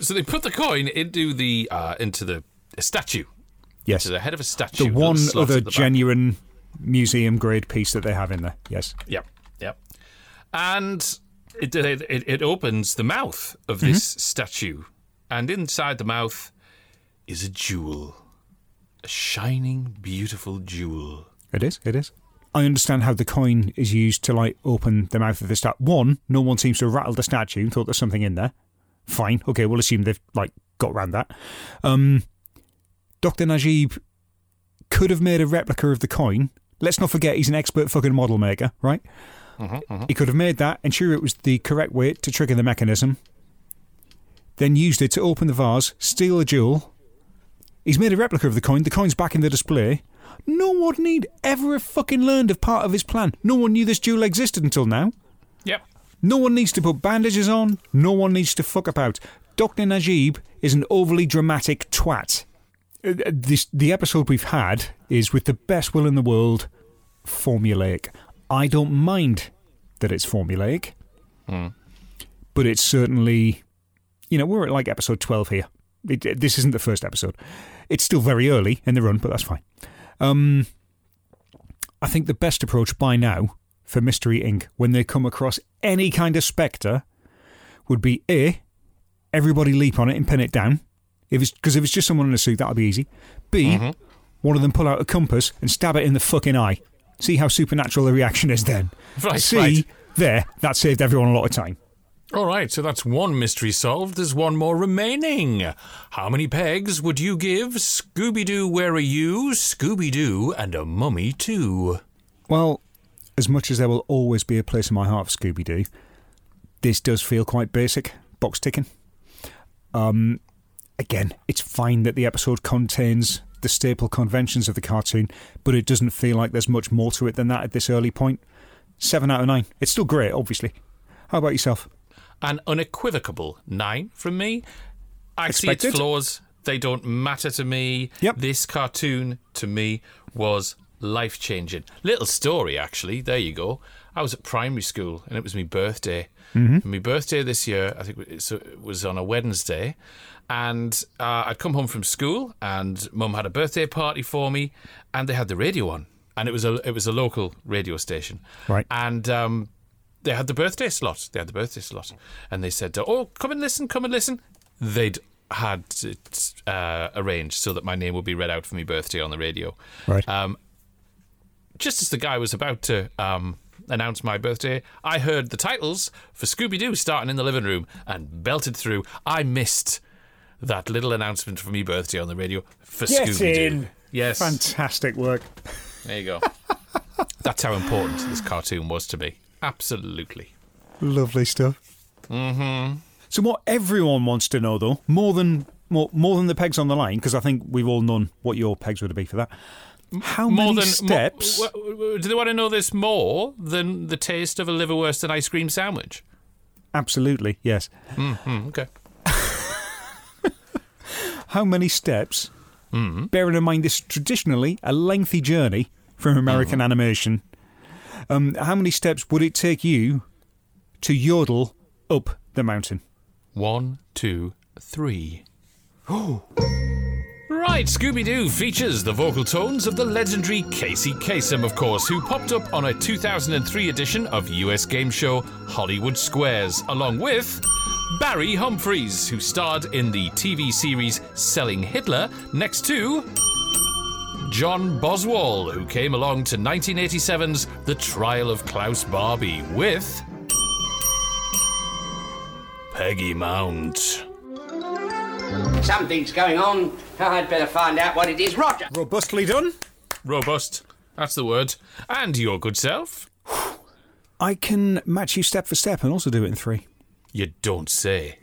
Speaker 4: so they put the coin into the uh, into the statue.
Speaker 5: Yes.
Speaker 4: To the head of a statue.
Speaker 5: The one other
Speaker 4: the back.
Speaker 5: genuine museum grade piece that they have in there. Yes.
Speaker 4: Yep, yep. And it, it, it, it opens the mouth of this statue, and inside the mouth is a jewel. A shining, beautiful jewel.
Speaker 5: It is. It is. I understand how the coin is used to like open the mouth of the statue. One, no one seems to have rattled the statue and thought there's something in there. Fine. Okay, we'll assume they've like got around that. Um, Dr. Najib could have made a replica of the coin. Let's not forget he's an expert fucking model maker, right? He could have made that, ensure it was the correct way to trigger the mechanism, then used it to open the vase, steal the jewel. He's made a replica of the coin. The coin's back in the display. No one need ever have fucking learned of part of his plan. No one knew this jewel existed until now.
Speaker 4: Yep.
Speaker 5: No one needs to put bandages on. No one needs to fuck about. Dr. Najib is an overly dramatic twat. Uh, uh, This, the episode we've had is with the best will in the world, formulaic. I don't mind that it's formulaic, but it's certainly, you know, we're at like episode 12 here. It, it- this isn't the first episode. It's still very early in the run, but that's fine. Um, I think the best approach by now for Mystery Inc. when they come across any kind of spectre would be A, everybody leap on it and pin it down. If it's because if it's just someone in a suit, that'll be easy. B, one of them pull out a compass and stab it in the fucking eye. See how supernatural the reaction is then.
Speaker 4: Right,
Speaker 5: C,
Speaker 4: right.
Speaker 5: there, that saved everyone a lot of time.
Speaker 4: All right, so that's one mystery solved. There's one more remaining. How many pegs would you give Scooby Doo, Where Are You, Scooby Doo, and a Mummy Too?
Speaker 5: Well, as much as there will always be a place in my heart for Scooby Doo, this does feel quite basic, box ticking. Um, again, it's fine that the episode contains the staple conventions of the cartoon, but it doesn't feel like there's much more to it than that at this early point. Seven out of nine. It's still great, obviously. How about yourself?
Speaker 4: An unequivocal nine from me. I see its flaws. They don't matter to me.
Speaker 5: Yep.
Speaker 4: This cartoon, to me, was life changing. Little story, actually. There you go. I was at primary school and it was my birthday.
Speaker 5: Mhm.
Speaker 4: And my birthday this year, I think it it was on a Wednesday. And uh, I'd come home from school and mum had a birthday party for me and they had the radio on. And it was a it was a local radio station.
Speaker 5: Right.
Speaker 4: And um, they had the birthday slot. They had the birthday slot, and they said, "Oh, come and listen, come and listen." They'd had it uh, arranged so that my name would be read out for my birthday on the radio.
Speaker 5: Right.
Speaker 4: Um, just as the guy was about to um, announce my birthday, I heard the titles for Scooby Doo starting in the living room and belted through. I missed that little announcement for me birthday on the radio for Scooby Doo. Yes.
Speaker 5: Fantastic work.
Speaker 4: There you go. That's how important this cartoon was to me. Absolutely.
Speaker 5: Lovely stuff.
Speaker 4: Mm-hmm.
Speaker 5: So what everyone wants to know, though, more than more, more than the pegs on the line, because I think we've all known what your pegs would be for that. How
Speaker 4: more
Speaker 5: many
Speaker 4: than
Speaker 5: steps?
Speaker 4: More, w- w- do they want to know this more than the taste of a liverwurst and ice cream sandwich?
Speaker 5: Absolutely, yes.
Speaker 4: Mm-hmm. Okay.
Speaker 5: How many steps?
Speaker 4: Mm-hmm.
Speaker 5: Bearing in mind this is traditionally a lengthy journey from American
Speaker 4: Mm-hmm.
Speaker 5: animation. Um, how many steps would it take you to yodel up the mountain?
Speaker 4: One, two, three. Oh. Right, Scooby Doo features the vocal tones of the legendary Casey Kasem, of course, who popped up on a 2003 edition of US game show Hollywood Squares, along with Barry Humphries, who starred in the TV series Selling Hitler, next to John Boswell, who came along to 1987's The Trial of Klaus Barbie with Peggy Mount.
Speaker 10: Something's going on. I'd better find out what it is. Roger!
Speaker 5: Robustly done.
Speaker 4: Robust, that's the word. And your good self?
Speaker 5: I can match you step for step and also do it in three.
Speaker 4: You don't say.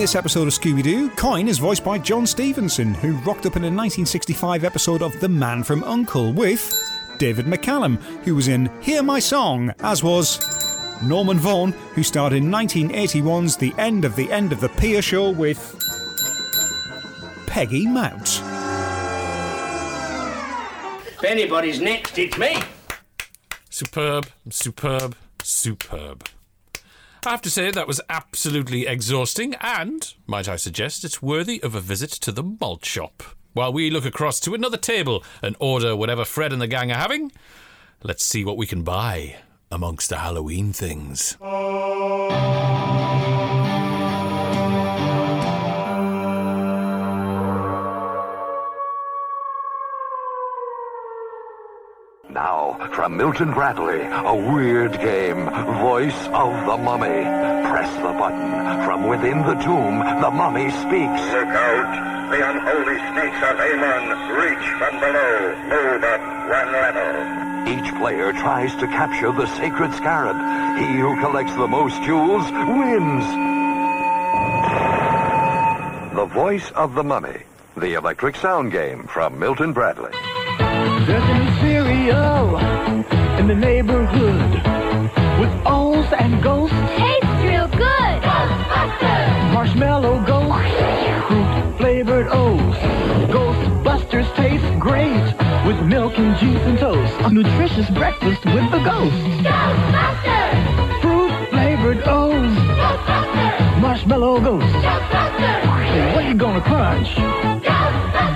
Speaker 5: This episode of Scooby Doo, Coin is voiced by John Stephenson, who rocked up in a 1965 episode of The Man from Uncle with David McCallum, who was in Hear My Song, as was Norman Vaughan, who starred in 1981's The End of the End of the Pier Show with Peggy Mount.
Speaker 10: If anybody's next, it's me.
Speaker 4: Superb, superb, superb. I have to say that was absolutely exhausting, and, might I suggest, it's worthy of a visit to the malt shop. While we look across to another table and order whatever Fred and the gang are having, let's see what we can buy amongst the Halloween things.
Speaker 11: Now, from Milton Bradley, a weird game, Voice of the Mummy. Press the button. From within the tomb, the mummy speaks.
Speaker 12: Look out! The unholy snakes of Aemon reach from below. Move up one level.
Speaker 11: Each player tries to capture the sacred scarab. He who collects the most jewels wins. The Voice of the Mummy. The electric sound game from Milton Bradley.
Speaker 2: There's a cereal in the neighborhood with O's and ghosts.
Speaker 8: Tastes real good. Ghostbusters.
Speaker 2: Marshmallow ghosts, fruit flavored O's. Ghostbusters taste great with milk and juice and toast. A nutritious breakfast with the ghosts.
Speaker 8: Ghostbusters.
Speaker 2: Fruit flavored O's.
Speaker 8: Ghostbusters.
Speaker 2: Marshmallow ghosts.
Speaker 8: Ghostbusters.
Speaker 2: What are you gonna crunch?
Speaker 8: Ghostbusters.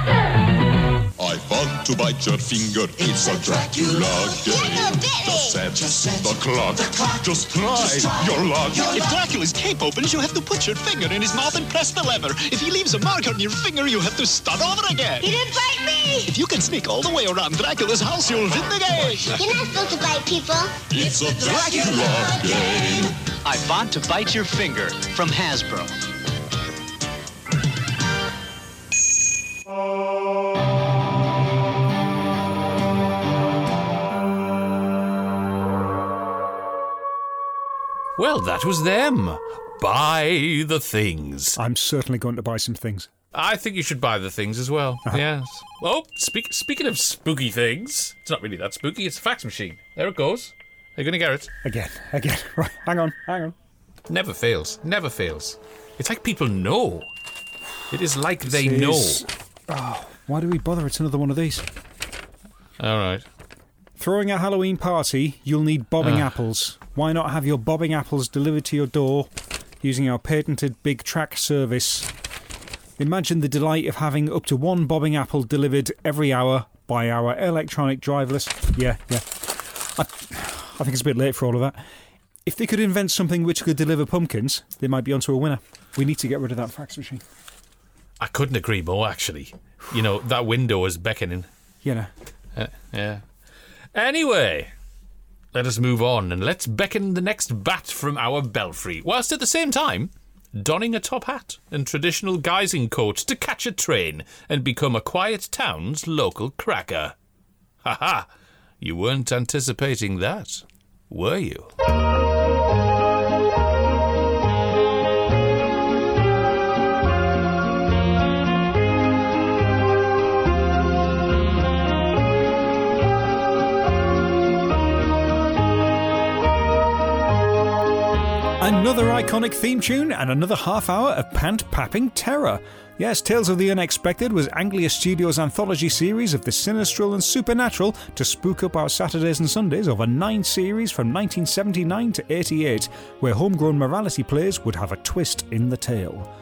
Speaker 13: I want to bite your finger. It's a Dracula game. Just set the clock. Just try your luck.
Speaker 14: If Dracula's cape opens, you have to put your finger in his mouth and press the lever. If he leaves a mark on your finger, you have to start over again.
Speaker 8: He didn't bite me.
Speaker 14: If you can sneak all the way around Dracula's house, you'll win the game.
Speaker 8: You're not supposed to bite people.
Speaker 13: It's a Dracula game.
Speaker 15: I want to bite your finger from Hasbro.
Speaker 4: Well, that was them. Buy the things.
Speaker 5: I'm certainly going to buy some things.
Speaker 4: I think you should buy the things as well.
Speaker 5: Uh-huh.
Speaker 4: Yes. Oh, speak, speaking of spooky things, it's not really that spooky. It's a fax machine. There it goes. Are you going to get it?
Speaker 5: Again, again. Right, hang on, hang on.
Speaker 4: Never fails. Never fails. It's like people know. It is like they know.
Speaker 5: Oh, why do we bother? It's another one of these.
Speaker 4: All right.
Speaker 5: Throwing a Halloween party, you'll need bobbing
Speaker 4: Ah.
Speaker 5: apples. Why not have your bobbing apples delivered to your door using our patented Big Trak service? Imagine the delight of having up to one bobbing apple delivered every hour by our electronic driverless. Yeah, yeah. I, I think it's a bit late for all of that. If they could invent something which could deliver pumpkins, they might be onto a winner. We need to get rid of that fax machine.
Speaker 4: I couldn't agree more, actually. You know, that window is beckoning.
Speaker 5: You know.
Speaker 4: Uh, yeah. Anyway, let us move on and let's beckon the next bat from our belfry, whilst at the same time donning a top hat and traditional guising coat to catch a train and become a quiet town's local cracker. Ha ha! You weren't anticipating that, were you?
Speaker 5: Another iconic theme tune and another half hour of pant papping terror. Yes, Tales of the Unexpected was Anglia Studios' anthology series of the sinistral and supernatural to spook up our Saturdays and Sundays over nine series from 1979 to 88, where homegrown morality plays would have a twist in the tale.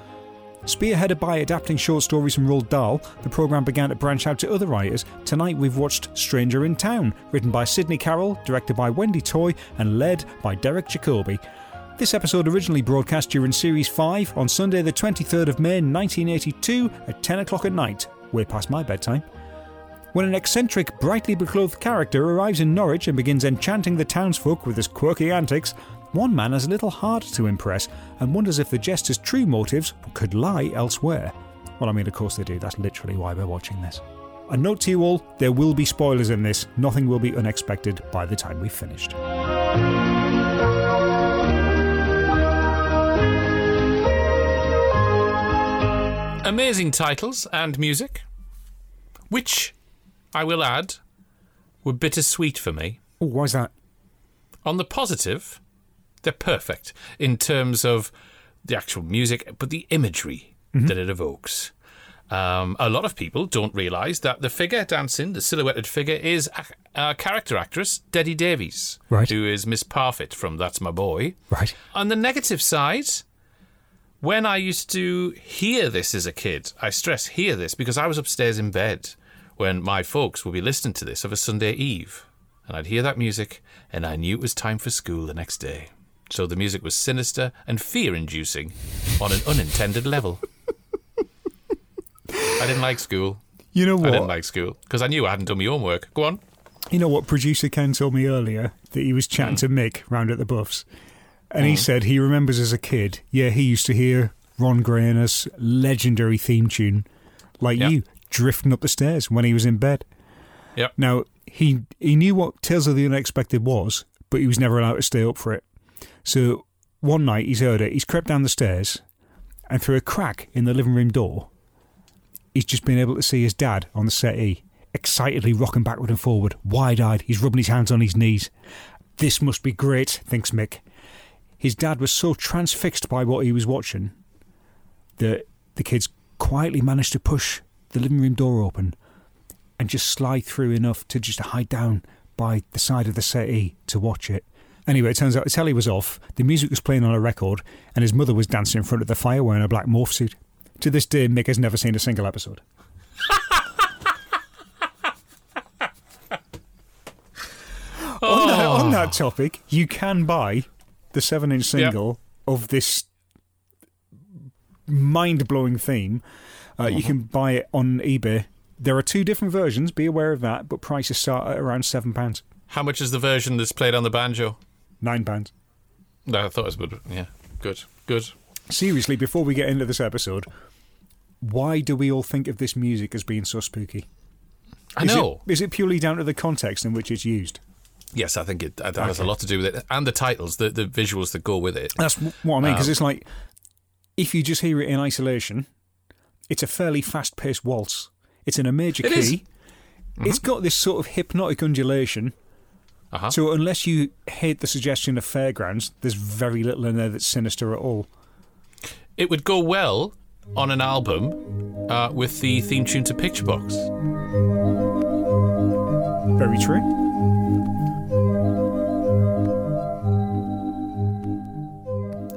Speaker 5: Spearheaded by adapting short stories from Roald Dahl, the programme began to branch out to other writers. Tonight we've watched Stranger in Town, written by Sidney Carroll, directed by Wendy Toye, and led by Derek Jacobi. This episode originally broadcast during Series 5 on Sunday, the 23rd of May 1982 at 10 o'clock at night, way past my bedtime. When an eccentric, brightly beclothed character arrives in Norwich and begins enchanting the townsfolk with his quirky antics, one man has a little harder to impress and wonders if the jester's true motives could lie elsewhere. Well, I mean, of course they do. That's literally why we're watching this. A note to you all there will be spoilers in this. Nothing will be unexpected by the time we've finished.
Speaker 4: Amazing titles and music, which I will add were bittersweet for me.
Speaker 5: Oh, is that?
Speaker 4: On the positive, they're perfect in terms of the actual music, but the imagery
Speaker 5: Mhm.
Speaker 4: that it evokes. Um, a lot of people don't realise that the figure dancing, the silhouetted figure, is a, a character actress, Debbie Davies,
Speaker 5: Right.
Speaker 4: who is Miss Parfit from That's My Boy.
Speaker 5: Right.
Speaker 4: On the negative side, when I used to hear this as a kid, I stress hear this because I was upstairs in bed when my folks would be listening to this of a Sunday eve. And I'd hear that music and I knew it was time for school the next day. So the music was sinister and fear inducing on an unintended level. I didn't like school.
Speaker 5: You know what?
Speaker 4: I didn't like school because I knew I hadn't done my homework. Go on.
Speaker 5: You know what? Producer Ken told me earlier that he was chatting hmm. to Mick round at the Buffs, and he
Speaker 4: Mm.
Speaker 5: said he remembers as a kid, yeah, he used to hear Ron Grainer's legendary theme tune, like
Speaker 4: Yeah.
Speaker 5: you, drifting up the stairs when he was in bed.
Speaker 4: Yep.
Speaker 5: Now he he knew what Tales of the Unexpected was, but he was never allowed to stay up for it. So one night he's heard it. He's crept down the stairs, and through a crack in the living room door, he's just been able to see his dad on the settee, excitedly rocking backward and forward, wide-eyed. He's rubbing his hands on his knees. This must be great, thinks Mick. His dad was so transfixed by what he was watching that the kids quietly managed to push the living room door open and just slide through enough to just hide down by the side of the settee to watch it. Anyway, it turns out the telly was off, the music was playing on a record, and his mother was dancing in front of the fire wearing a black morph suit. To this day, Mick has never seen a single episode. on, that, on that oh. topic, you can buy the seven inch single of this mind blowing theme. Uh, You can buy it on eBay. There are two different versions, be aware of that, but prices start at around £7.
Speaker 4: How much is the version that's played on the banjo?
Speaker 5: £9.
Speaker 4: No, I thought it was good. Yeah, good, good.
Speaker 5: Seriously, before we get into this episode, why do we all think of this music as being so spooky?
Speaker 4: I
Speaker 5: Is
Speaker 4: know.
Speaker 5: is it purely down to the context in which it's used?
Speaker 4: Yes, I think it that has a lot to do with it, and the titles, the the visuals that go with it.
Speaker 5: That's what I mean, because
Speaker 4: Um,
Speaker 5: it's like if you just hear it in isolation, it's a fairly fast paced waltz. It's in a major
Speaker 4: It is.
Speaker 5: key. It's got this sort of hypnotic undulation.
Speaker 4: Uh-huh.
Speaker 5: So unless you hate the suggestion of fairgrounds, there's very little in there that's sinister at all.
Speaker 4: It would go well on an album uh, with the theme tune to Picture Box.
Speaker 5: Very true.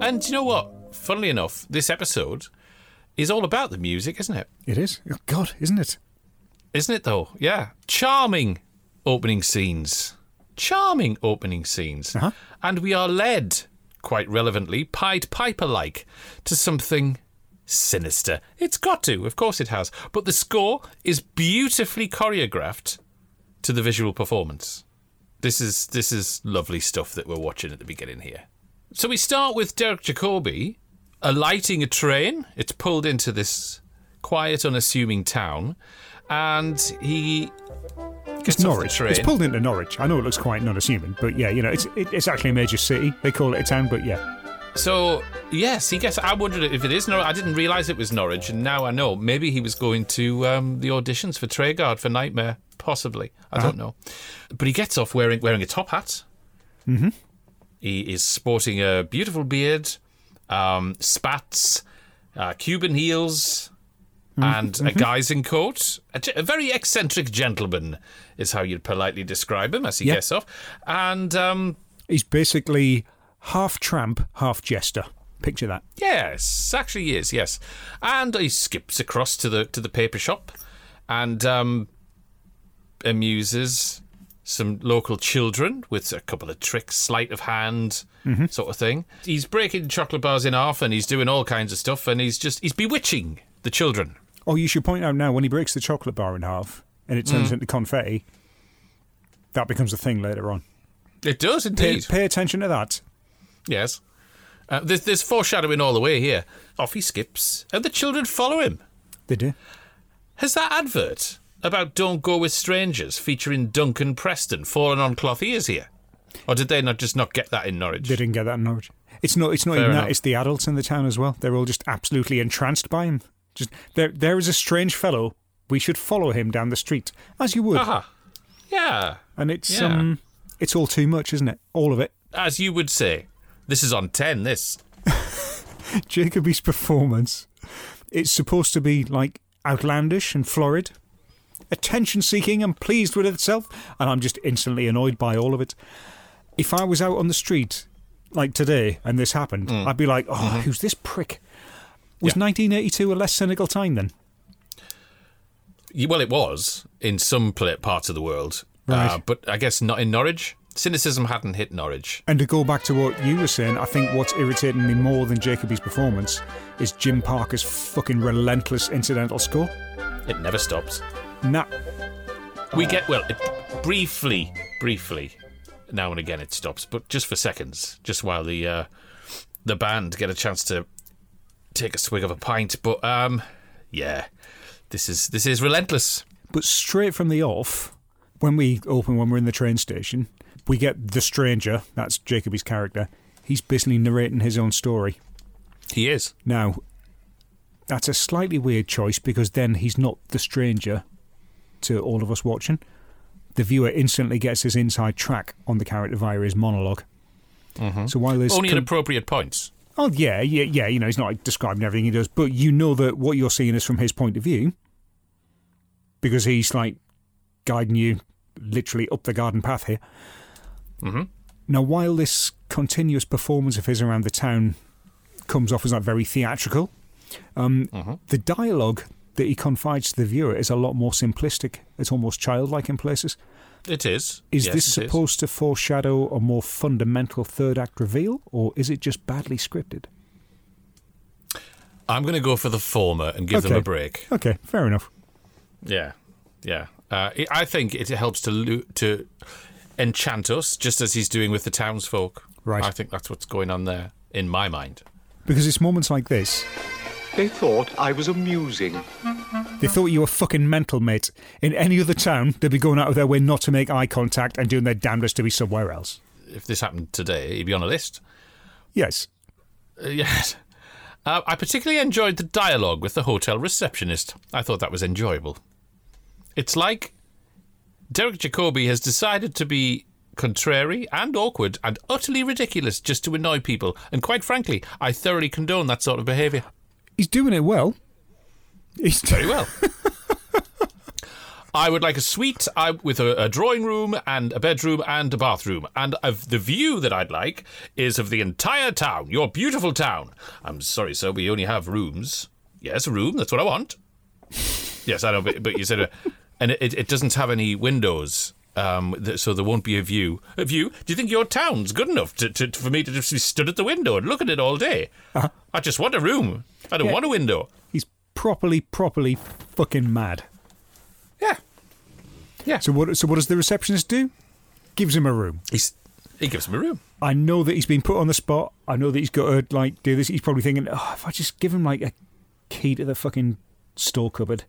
Speaker 4: And you know what? Funnily enough, this episode is all about the music, isn't it?
Speaker 5: It is. Oh, God, isn't it?
Speaker 4: Isn't it though? Yeah. Charming opening scenes. Charming opening scenes.
Speaker 5: Uh-huh.
Speaker 4: And we are led, quite relevantly, Pied Piper like, to something sinister. It's got to, of course it has. But the score is beautifully choreographed to the visual performance. This is this is lovely stuff that we're watching at the beginning here. So we start with Derek Jacobi alighting a train. It's pulled into this quiet, unassuming town, and he
Speaker 5: It's Norwich.
Speaker 4: the train.
Speaker 5: It's pulled into Norwich. I know it looks quite unassuming, but yeah, you know, it's it, it's actually a major city. They call it a town, but yeah.
Speaker 4: So yes, he gets. I wondered if it is Norwich. I didn't realise it was Norwich, and now I know. Maybe he was going to um, the auditions for Treguard for Knightmare, possibly. I
Speaker 5: Uh-huh.
Speaker 4: don't know. But he gets off wearing wearing a top hat.
Speaker 5: Mm-hmm.
Speaker 4: He is sporting a beautiful beard, um, spats, uh, Cuban heels, and a guy's coat. A, a very eccentric gentleman is how you'd politely describe him as he
Speaker 5: Yeah.
Speaker 4: gets off. And um,
Speaker 5: He's basically half tramp, half jester. Picture that.
Speaker 4: Yes, actually he is. Yes, and he skips across to the to the paper shop, and um, amuses some local children with a couple of tricks, sleight of hand,
Speaker 5: Mhm.
Speaker 4: sort of thing. He's breaking chocolate bars in half, and he's doing all kinds of stuff, and he's just he's bewitching the children.
Speaker 5: Oh, you should point out now when he breaks the chocolate bar in half and it turns
Speaker 4: Mm.
Speaker 5: into confetti, that becomes a thing later on.
Speaker 4: It does
Speaker 5: Pay,
Speaker 4: indeed.
Speaker 5: pay attention to that.
Speaker 4: Yes. Uh, there's, there's foreshadowing all the way here. Off he skips, and the children follow him.
Speaker 5: They do.
Speaker 4: Has that advert about Don't Go With Strangers featuring Duncan Preston fallen on cloth ears here? Or did they not just not get that in Norwich?
Speaker 5: They didn't get that in Norwich. It's not. It's not
Speaker 4: Fair
Speaker 5: even
Speaker 4: enough.
Speaker 5: that. It's the adults in the town as well. They're all just absolutely entranced by him. Just there. There is a strange fellow. We should follow him down the street, as you would.
Speaker 4: Aha. Yeah.
Speaker 5: And it's
Speaker 4: Yeah.
Speaker 5: um, it's all too much, isn't it? All of it.
Speaker 4: As you would say. This is on 10, this.
Speaker 5: Jacobi's performance. It's supposed to be like outlandish and florid, attention seeking and pleased with itself, and I'm just instantly annoyed by all of it. If I was out on the street like today and this happened,
Speaker 4: Mm.
Speaker 5: I'd be like, oh,
Speaker 4: Mhm.
Speaker 5: who's this prick? Was 1982 a less cynical time then?
Speaker 4: Well, it was in some parts of the world.
Speaker 5: Right.
Speaker 4: Uh, but I guess not in Norwich. Cynicism hadn't hit Norwich.
Speaker 5: And to go back to what you were saying, I think what's irritating me more than Jacobi's performance is Jim Parker's fucking relentless incidental score.
Speaker 4: It never stops.
Speaker 5: Nah.
Speaker 4: We get, well, it, briefly, briefly, now and again it stops, but just for seconds, just while the uh, the band get a chance to take a swig of a pint. But um, yeah, this is this is relentless.
Speaker 5: But straight from the off, when we open, when we're in the train station, we get the stranger. That's Jacobi's character. He's basically narrating his own story.
Speaker 4: He is.
Speaker 5: Now, that's a slightly weird choice because then he's not the stranger to all of us watching. The viewer instantly gets his inside track on the character via his monolog
Speaker 4: Mhm.
Speaker 5: So while there's
Speaker 4: only at appropriate points.
Speaker 5: Oh yeah, yeah, yeah. You know, he's not like, describing everything he does, but you know that what you're seeing is from his point of view because he's like guiding you literally up the garden path here.
Speaker 4: Mm-hmm.
Speaker 5: Now, while this continuous performance of his around the town comes off as like very theatrical, um, the dialogue that he confides to the viewer is a lot more simplistic. It's almost childlike in places.
Speaker 4: It is.
Speaker 5: Is
Speaker 4: Yes,
Speaker 5: this
Speaker 4: it is.
Speaker 5: supposed to foreshadow a more fundamental third act reveal, or is it just badly scripted?
Speaker 4: I'm going to go for the former and give them a break.
Speaker 5: Okay, fair enough.
Speaker 4: Yeah, yeah. Uh, I- I think it helps to lo- to enchant us, just as he's doing with the townsfolk.
Speaker 5: Right.
Speaker 4: I think that's what's going on there, in my mind.
Speaker 5: Because it's moments like this.
Speaker 16: They thought I was amusing.
Speaker 5: They thought you were fucking mental, mate. In any other town, they'd be going out of their way not to make eye contact and doing their damnedest to be somewhere else.
Speaker 4: If this happened today, he'd be on a list.
Speaker 5: Yes.
Speaker 4: Uh, yes. Uh, I particularly enjoyed the dialogue with the hotel receptionist. I thought that was enjoyable. It's like Derek Jacobi has decided to be contrary and awkward and utterly ridiculous just to annoy people. And quite frankly, I thoroughly condone that sort of behaviour.
Speaker 5: He's doing it well. He's
Speaker 4: Very well. I would like a suite I, with a, a drawing room and a bedroom and a bathroom. And the view that I'd like is of the entire town, your beautiful town. I'm sorry, sir, we only have rooms. Yes, a room, that's what I want. Yes, I know, but, but you said, uh, and it, it doesn't have any windows. Um, th- so there won't be a view. A view? Do you think your town's good enough to, to, for me to just be stood at the window and look at it all day? I just want a room. I don't
Speaker 5: Yeah.
Speaker 4: want a window.
Speaker 5: He's properly, properly fucking mad.
Speaker 4: Yeah. Yeah.
Speaker 5: So what? So what does the receptionist do? Gives him a room.
Speaker 4: He's he gives him a room.
Speaker 5: I know that he's been put on the spot. I know that he's got to like do this. He's probably thinking, oh, if I just give him like a key to the fucking store cupboard.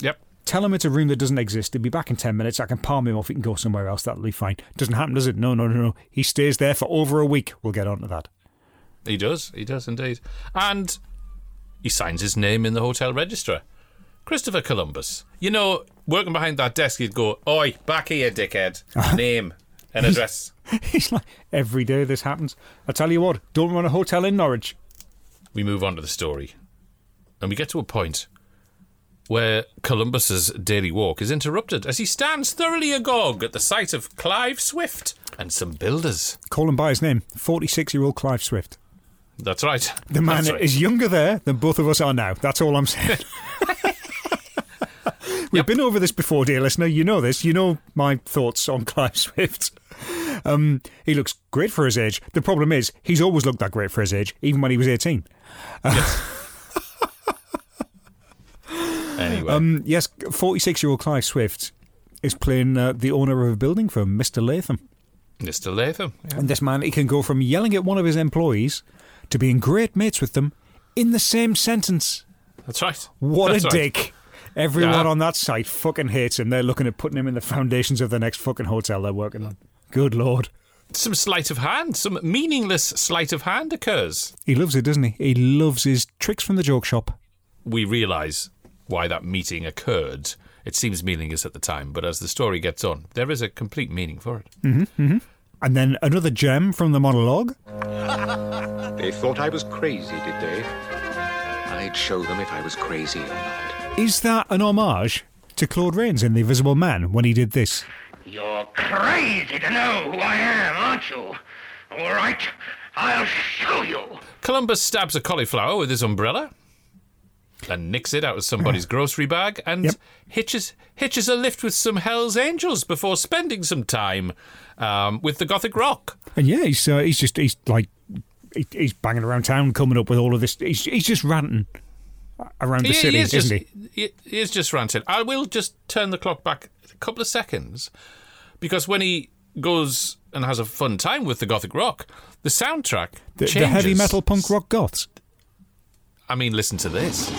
Speaker 4: Yep.
Speaker 5: Tell him it's a room that doesn't exist. He'll be back in ten minutes. I can palm him off. He can go somewhere else. That'll be fine. Doesn't happen, does it? No, no, no, no. He stays there for over a week. We'll get on to that.
Speaker 4: He does. He does indeed. And he signs his name in the hotel register. Christopher Columbus. You know, working behind that desk, he'd go, Oi, back here, dickhead. name. and address.
Speaker 5: He's like, every day this happens. I tell you what, don't run a hotel in Norwich.
Speaker 4: We move on to the story. And we get to a point where Columbus's daily walk is interrupted as he stands thoroughly agog at the sight of Clive Swift and some builders.
Speaker 5: Call him by his name, 46 year old Clive Swift.
Speaker 4: That's right.
Speaker 5: The man
Speaker 4: right.
Speaker 5: is younger there than both of us are now. That's all I'm saying. We've been over this before, dear listener. You know this. You know my thoughts on Clive Swift. Um, he looks great for his age. The problem is, he's always looked that great for his age, even when he was 18.
Speaker 4: Anyway.
Speaker 5: Um, yes, 46 year old Clive Swift is playing uh, the owner of a building for Mr. Latham.
Speaker 4: Mr. Latham. yeah.
Speaker 5: And this man, he can go from yelling at one of his employees to being great mates with them in the same sentence.
Speaker 4: That's right.
Speaker 5: What
Speaker 4: That's
Speaker 5: a
Speaker 4: right.
Speaker 5: dick. Everyone
Speaker 4: Yeah.
Speaker 5: on that site fucking hates him. They're looking at putting him in the foundations of the next fucking hotel they're working on. Good lord.
Speaker 4: Some sleight of hand, some meaningless sleight of hand occurs.
Speaker 5: He loves it, doesn't he? He loves his tricks from the joke shop.
Speaker 4: We realise why that meeting occurred. It seems meaningless at the time, but as the story gets on, there is a complete meaning for it.
Speaker 5: hmm hmm And then another gem from the monologue.
Speaker 16: They thought I was crazy, did they? I'd show them if I was crazy or not.
Speaker 5: Is that an homage to Claude Rains in The Invisible Man when he did this?
Speaker 10: You're crazy to know who I am, aren't you? All right, I'll show you.
Speaker 4: Columbus stabs a cauliflower with his umbrella and nicks it out of somebody's grocery bag and hitches hitches a lift with some Hell's Angels before spending some time um, with the Gothic Rock.
Speaker 5: And yeah, he's uh, he's just he's like he's banging around town, coming up with all of this. He's, he's just ranting around the
Speaker 4: He-
Speaker 5: city,
Speaker 4: he is
Speaker 5: isn't
Speaker 4: just,
Speaker 5: he?
Speaker 4: he? He is just ranting. I will just turn the clock back a couple of seconds because when he goes and has a fun time with the Gothic Rock, the soundtrack
Speaker 5: The, the heavy metal punk rock goths.
Speaker 4: I mean, listen to this.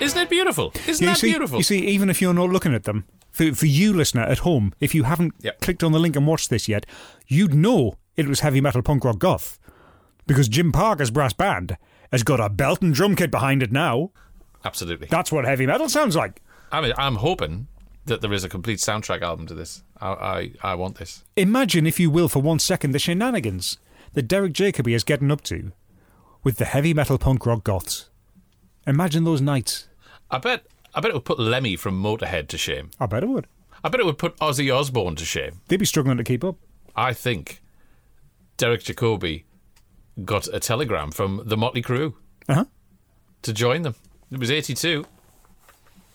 Speaker 4: Isn't it beautiful? Isn't
Speaker 5: Yeah, you
Speaker 4: that
Speaker 5: see,
Speaker 4: beautiful?
Speaker 5: You see, even if you're not looking at them, for, for you, listener at home, if you haven't clicked on the link and watched this yet, you'd know it was heavy metal punk rock goth because Jim Parker's brass band has got a belt and drum kit behind it now.
Speaker 4: Absolutely.
Speaker 5: That's what heavy metal sounds like.
Speaker 4: I mean, I'm hoping that there is a complete soundtrack album to this. I, I, I want this.
Speaker 5: Imagine, if you will, for one second, the shenanigans that Derek Jacobi is getting up to with the heavy metal punk rock goths. Imagine those nights.
Speaker 4: I bet. I bet it would put Lemmy from Motorhead to shame.
Speaker 5: I bet it would.
Speaker 4: I bet it would put Ozzy Osbourne to shame.
Speaker 5: They'd be struggling to keep up.
Speaker 4: I think Derek Jacobi got a telegram from the Mötley Crüe
Speaker 5: Uh-huh.
Speaker 4: to join them. It was 82.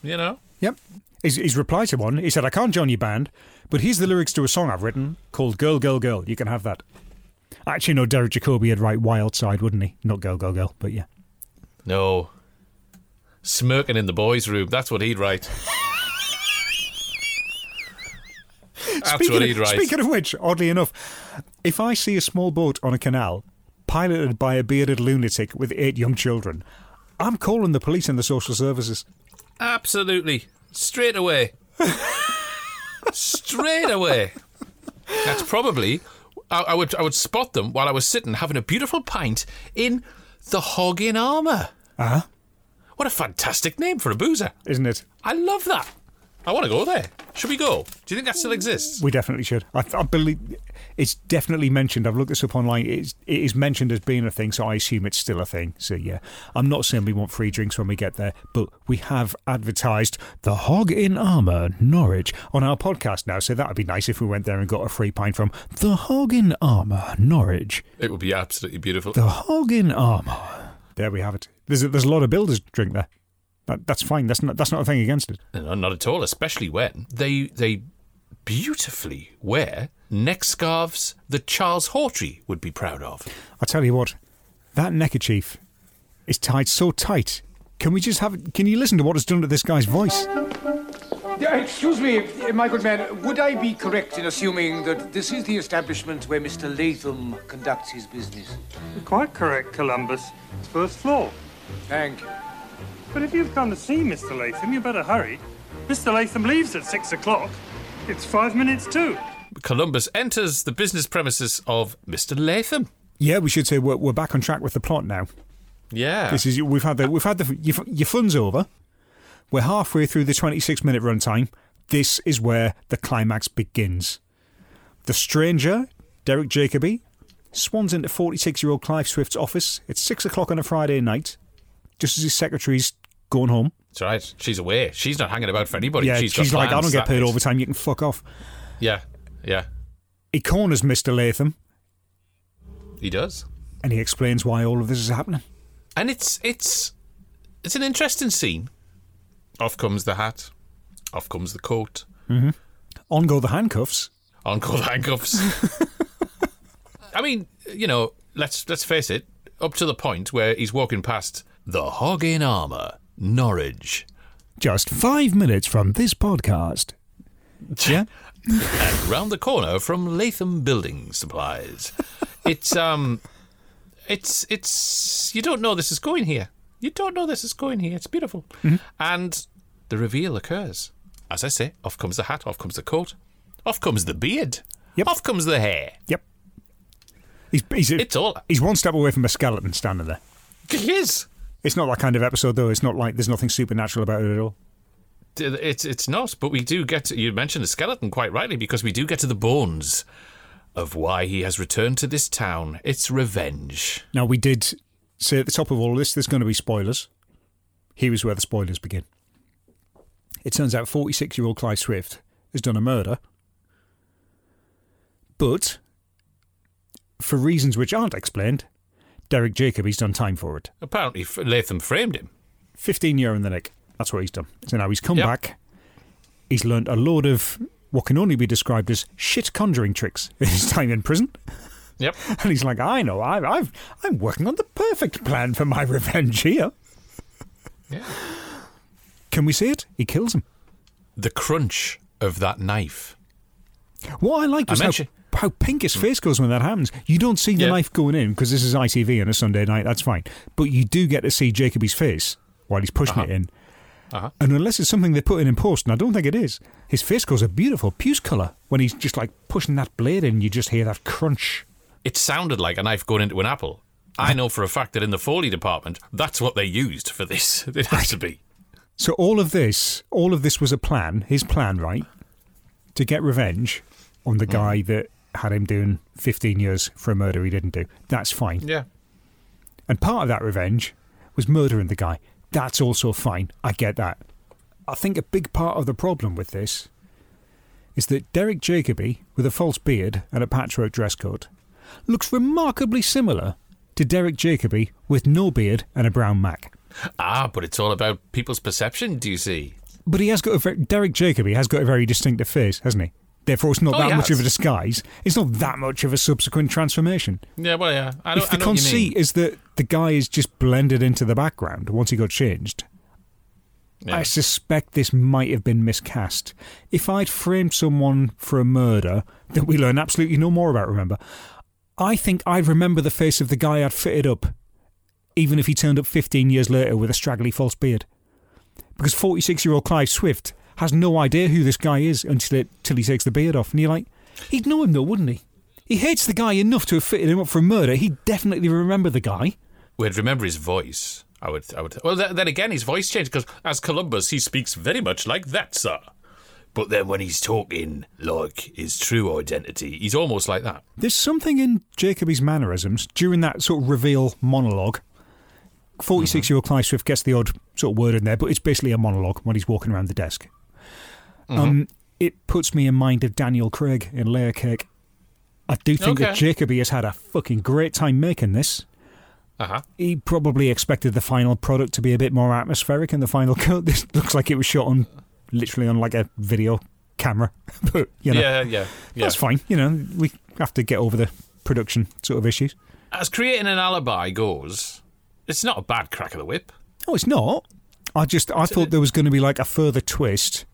Speaker 4: You know?
Speaker 5: Yep. His, his reply to one, he said, I can't join your band, but here's the lyrics to a song I've written called Girl, Girl, Girl. You can have that. Actually, no, Derek Jacobi would write Wild Side, wouldn't he? Not Girl, Girl, Girl, but yeah.
Speaker 4: No. Smirking in the boys' room. That's what he'd write. That's
Speaker 5: speaking,
Speaker 4: what he'd write.
Speaker 5: speaking of which, oddly enough, if I see a small boat on a canal piloted by a bearded lunatic with eight young children, I'm calling the police and the social services.
Speaker 4: Absolutely. Straight away. Straight away. That's probably. I, I would I would spot them while I was sitting having a beautiful pint in the Hog in Armour.
Speaker 5: Uh huh.
Speaker 4: What a fantastic name for a boozer.
Speaker 5: Isn't it?
Speaker 4: I love that. I want to go there. Should we go? Do you think that still exists?
Speaker 5: We definitely should. I, I believe it's definitely mentioned. I've looked this up online. It's, it is mentioned as being a thing, so I assume it's still a thing. So yeah, I'm not saying we want free drinks when we get there, but we have advertised the Hog in Armour Norwich on our podcast now. So that would be nice if we went there and got a free pint from the Hog in Armour Norwich.
Speaker 4: It would be absolutely beautiful.
Speaker 5: The Hog in Armour. There we have it. There's a, there's a lot of builders drink there. That, that's fine. That's not that's not a thing against it.
Speaker 4: No, not at all. Especially when they they beautifully wear neck scarves that Charles Hawtrey would be proud of.
Speaker 5: I tell you what, that neckerchief is tied so tight. Can we just have? Can you listen to what it's done to this guy's voice?
Speaker 17: Excuse me, my good man, would I be correct in assuming that this is the establishment where Mr. Latham conducts his business?
Speaker 18: Quite correct, Columbus. It's first floor.
Speaker 17: Thank you.
Speaker 18: But if you've come to see Mr. Latham, you better hurry. Mr. Latham leaves at six o'clock. It's five minutes too.
Speaker 4: Columbus enters the business premises of Mr. Latham.
Speaker 5: Yeah, we should say we're, we're back on track with the plot now.
Speaker 4: Yeah.
Speaker 5: This is we've had the we've had the your, your fun's over. We're halfway through the 26 minute runtime. This is where the climax begins. The stranger, Derek Jacobi, swans into 46 year old Clive Swift's office. It's six o'clock on a Friday night, just as his secretary's going home.
Speaker 4: That's right. She's away. She's not hanging about for anybody.
Speaker 5: yeah,
Speaker 4: she's,
Speaker 5: like, I don't get paid
Speaker 4: night."
Speaker 5: overtime. You can fuck off.
Speaker 4: Yeah, yeah.
Speaker 5: He corners Mr. Latham
Speaker 4: He does.
Speaker 5: and he explains why all of this is happening.
Speaker 4: And it's it's it's an interesting scene. Off comes the hat. Off comes the coat.
Speaker 5: Mm-hmm. On go the handcuffs.
Speaker 4: On go the handcuffs. I mean, you know, let's let's face it. Up to the point where he's walking past the Hog in Armour, Norwich,
Speaker 5: Just five minutes from this podcast. Yeah.
Speaker 4: and round the corner from Latham Building Supplies. It's um, it's it's you don't know this is going here. You don't know this is going here. It's beautiful, and the reveal occurs. As I say, off comes the hat, off comes the coat, off comes the beard, yep. off comes the hair.
Speaker 5: Yep. He's, he's,
Speaker 4: It's all-
Speaker 5: he's one step away from a skeleton standing there.
Speaker 4: He is.
Speaker 5: It's not that kind of episode, though. It's not like there's nothing supernatural about it at all.
Speaker 4: It's it's not, but we do get. To, you mentioned the skeleton quite rightly because we do get to the bones of why he has returned to this town. It's revenge.
Speaker 5: Now, we did say at the top of all this, there's going to be spoilers. Here is where the spoilers begin. It turns out 46 year old Clive Swift has done a murder, but for reasons which aren't explained, Derek Jacobi's done time for it.
Speaker 4: Apparently, Latham framed him.
Speaker 5: 15 year in the nick. That's what he's done. So now he's come
Speaker 4: Yep.
Speaker 5: back. He's learnt a load of what can only be described as shit conjuring tricks in his time in prison.
Speaker 4: Yep.
Speaker 5: And he's like, I know, I've, I've, I'm working on the perfect plan for my revenge here.
Speaker 4: Yeah.
Speaker 5: Can we see it? He kills him.
Speaker 4: The crunch of that knife.
Speaker 5: What I like
Speaker 4: I
Speaker 5: is
Speaker 4: mentioned-
Speaker 5: how pink his hmm. face goes when that happens. You don't see the
Speaker 4: Yeah.
Speaker 5: knife going in because this is ITV on a Sunday night, that's fine. But you do get to see Jacobi's face while he's pushing uh-huh. it in.
Speaker 4: Uh-huh.
Speaker 5: And unless it's something they put in in post, and I don't think it is, his face goes a beautiful puce colour when he's just like pushing that blade in. You just hear that crunch.
Speaker 4: It sounded like a knife going into an apple. I know for a fact that in the Foley department, that's what they used for this. It has to be.
Speaker 5: So all of this, all of this was a plan, his plan, right, to get revenge on the hmm. guy that had him doing 15 years for a murder he didn't do. That's fine.
Speaker 4: Yeah.
Speaker 5: And part of that revenge was murdering the guy. That's also fine. I get that. I think a big part of the problem with this is that Derek Jacobi, with a false beard and a patchwork dress code, looks remarkably similar to Derek Jacobi with no beard and a brown Mac.
Speaker 4: Ah, but it's all about people's perception, do you see?
Speaker 5: But he has got a very, Derek Jacobi has got a very distinctive face, hasn't he? Therefore, it's not
Speaker 4: Oh,
Speaker 5: that much of a disguise. It's not that much of a subsequent transformation.
Speaker 4: Yeah, well, yeah. I know,
Speaker 5: if
Speaker 4: I
Speaker 5: the
Speaker 4: know what you
Speaker 5: conceit is that the guy is just blended into the background once he got changed, I suspect this might have been miscast. If I'd framed someone for a murder that we learn absolutely no more about, remember, I think I'd remember the face of the guy I'd fitted up, even if he turned up 15 years later with a straggly false beard. Because 46 year old Clive Swift has no idea who this guy is until, it, until he takes the beard off. And you're like, he'd know him though, wouldn't he? He hates the guy enough to have fitted him up for a murder. He'd definitely remember the guy.
Speaker 4: We'd remember his voice. I would. I would. Well, th- then again, his voice changed because as Columbus, he speaks very much like that, sir. But then when he's talking like his true identity, he's almost like that.
Speaker 5: There's something in Jacobi's mannerisms during that sort of reveal monologue. 46 year old Clive Swift gets the odd sort of word in there, but it's basically a monologue when he's walking around the desk. Um, it puts me in mind of Daniel Craig in Layer Cake. I do think that Jacobi has had a fucking great time making this.
Speaker 4: Uh huh.
Speaker 5: He probably expected the final product to be a bit more atmospheric in the final cut. This looks like it was shot on literally on like a video camera. but, you know,
Speaker 4: Yeah, yeah, yeah.
Speaker 5: That's fine. You know, we have to get over the production sort of issues.
Speaker 4: As creating an alibi goes, it's not a bad crack of the whip.
Speaker 5: Oh, it's not. I just I thought there was going to be like a further twist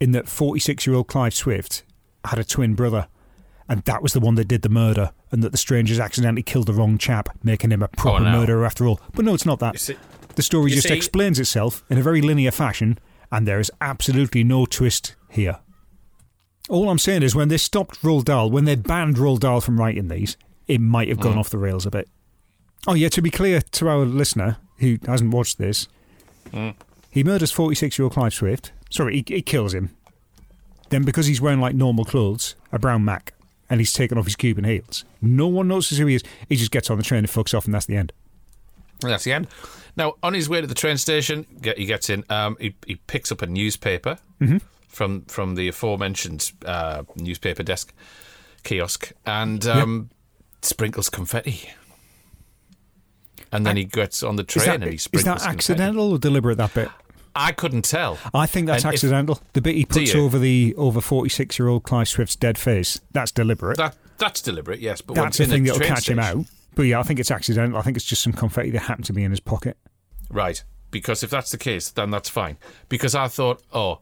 Speaker 5: in that 46 year old Clive Swift had a twin brother, and that was the one that did the murder, and that the strangers accidentally killed the wrong chap, making him a proper
Speaker 4: no.
Speaker 5: murderer after all. But no, it's not that.
Speaker 4: see-
Speaker 5: the story just
Speaker 4: see-
Speaker 5: explains itself in a very linear fashion, and there is absolutely no twist here. All I'm saying is when they stopped Roald Dahl, when they banned Roald Dahl from writing these, it might have gone
Speaker 4: Mm.
Speaker 5: off the rails a bit. Oh yeah, to be clear to our listener who hasn't watched this,
Speaker 4: Mm.
Speaker 5: he murders 46 year old Clive Swift. Sorry, he, he kills him. Then, because he's wearing like normal clothes, a brown Mac, and he's taken off his Cuban heels, no one notices who he is. He just gets on the train and fucks off, and that's the end.
Speaker 4: And that's the end. Now, on his way to the train station, get, he gets in. Um, he, he picks up a newspaper
Speaker 5: Mhm.
Speaker 4: from from the aforementioned uh, newspaper desk kiosk and um, sprinkles confetti. And then he gets on the train
Speaker 5: that,
Speaker 4: and he
Speaker 5: is
Speaker 4: sprinkles
Speaker 5: that
Speaker 4: confetti.
Speaker 5: accidental or deliberate? That bit.
Speaker 4: I couldn't tell.
Speaker 5: I think that's
Speaker 4: And if-
Speaker 5: accidental. the bit he puts over the over 46 year old Clive Swift's dead face. That's deliberate.
Speaker 4: That that's deliberate, yes. But
Speaker 5: that's the thing that'll catch him out. But yeah, I think it's accidental. I think it's just some confetti that happened to be in his pocket.
Speaker 4: Right. Because if that's the case, then that's fine. Because I thought, oh,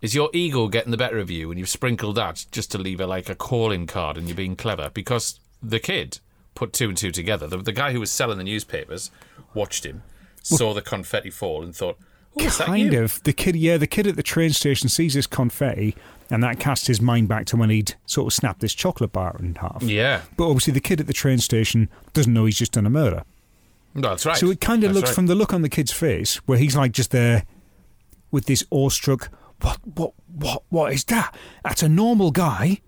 Speaker 4: is your ego getting the better of you and you've sprinkled that just to leave a like a calling card and you're being clever? Because the kid put two and two together. The, the guy who was selling the newspapers watched him, saw the confetti fall, and thought,
Speaker 5: kind of. The kid, yeah, the kid at the train station sees this confetti, and that casts his mind back to when he'd sort of snapped this chocolate bar in half.
Speaker 4: Yeah.
Speaker 5: But obviously, the kid at the train station doesn't know he's just done a murder.
Speaker 4: That's right.
Speaker 5: So it kind of
Speaker 4: That's
Speaker 5: looks
Speaker 4: right.
Speaker 5: from the look on the kid's face, where he's like just there with this awestruck, what, what, what, what is that? That's a normal guy.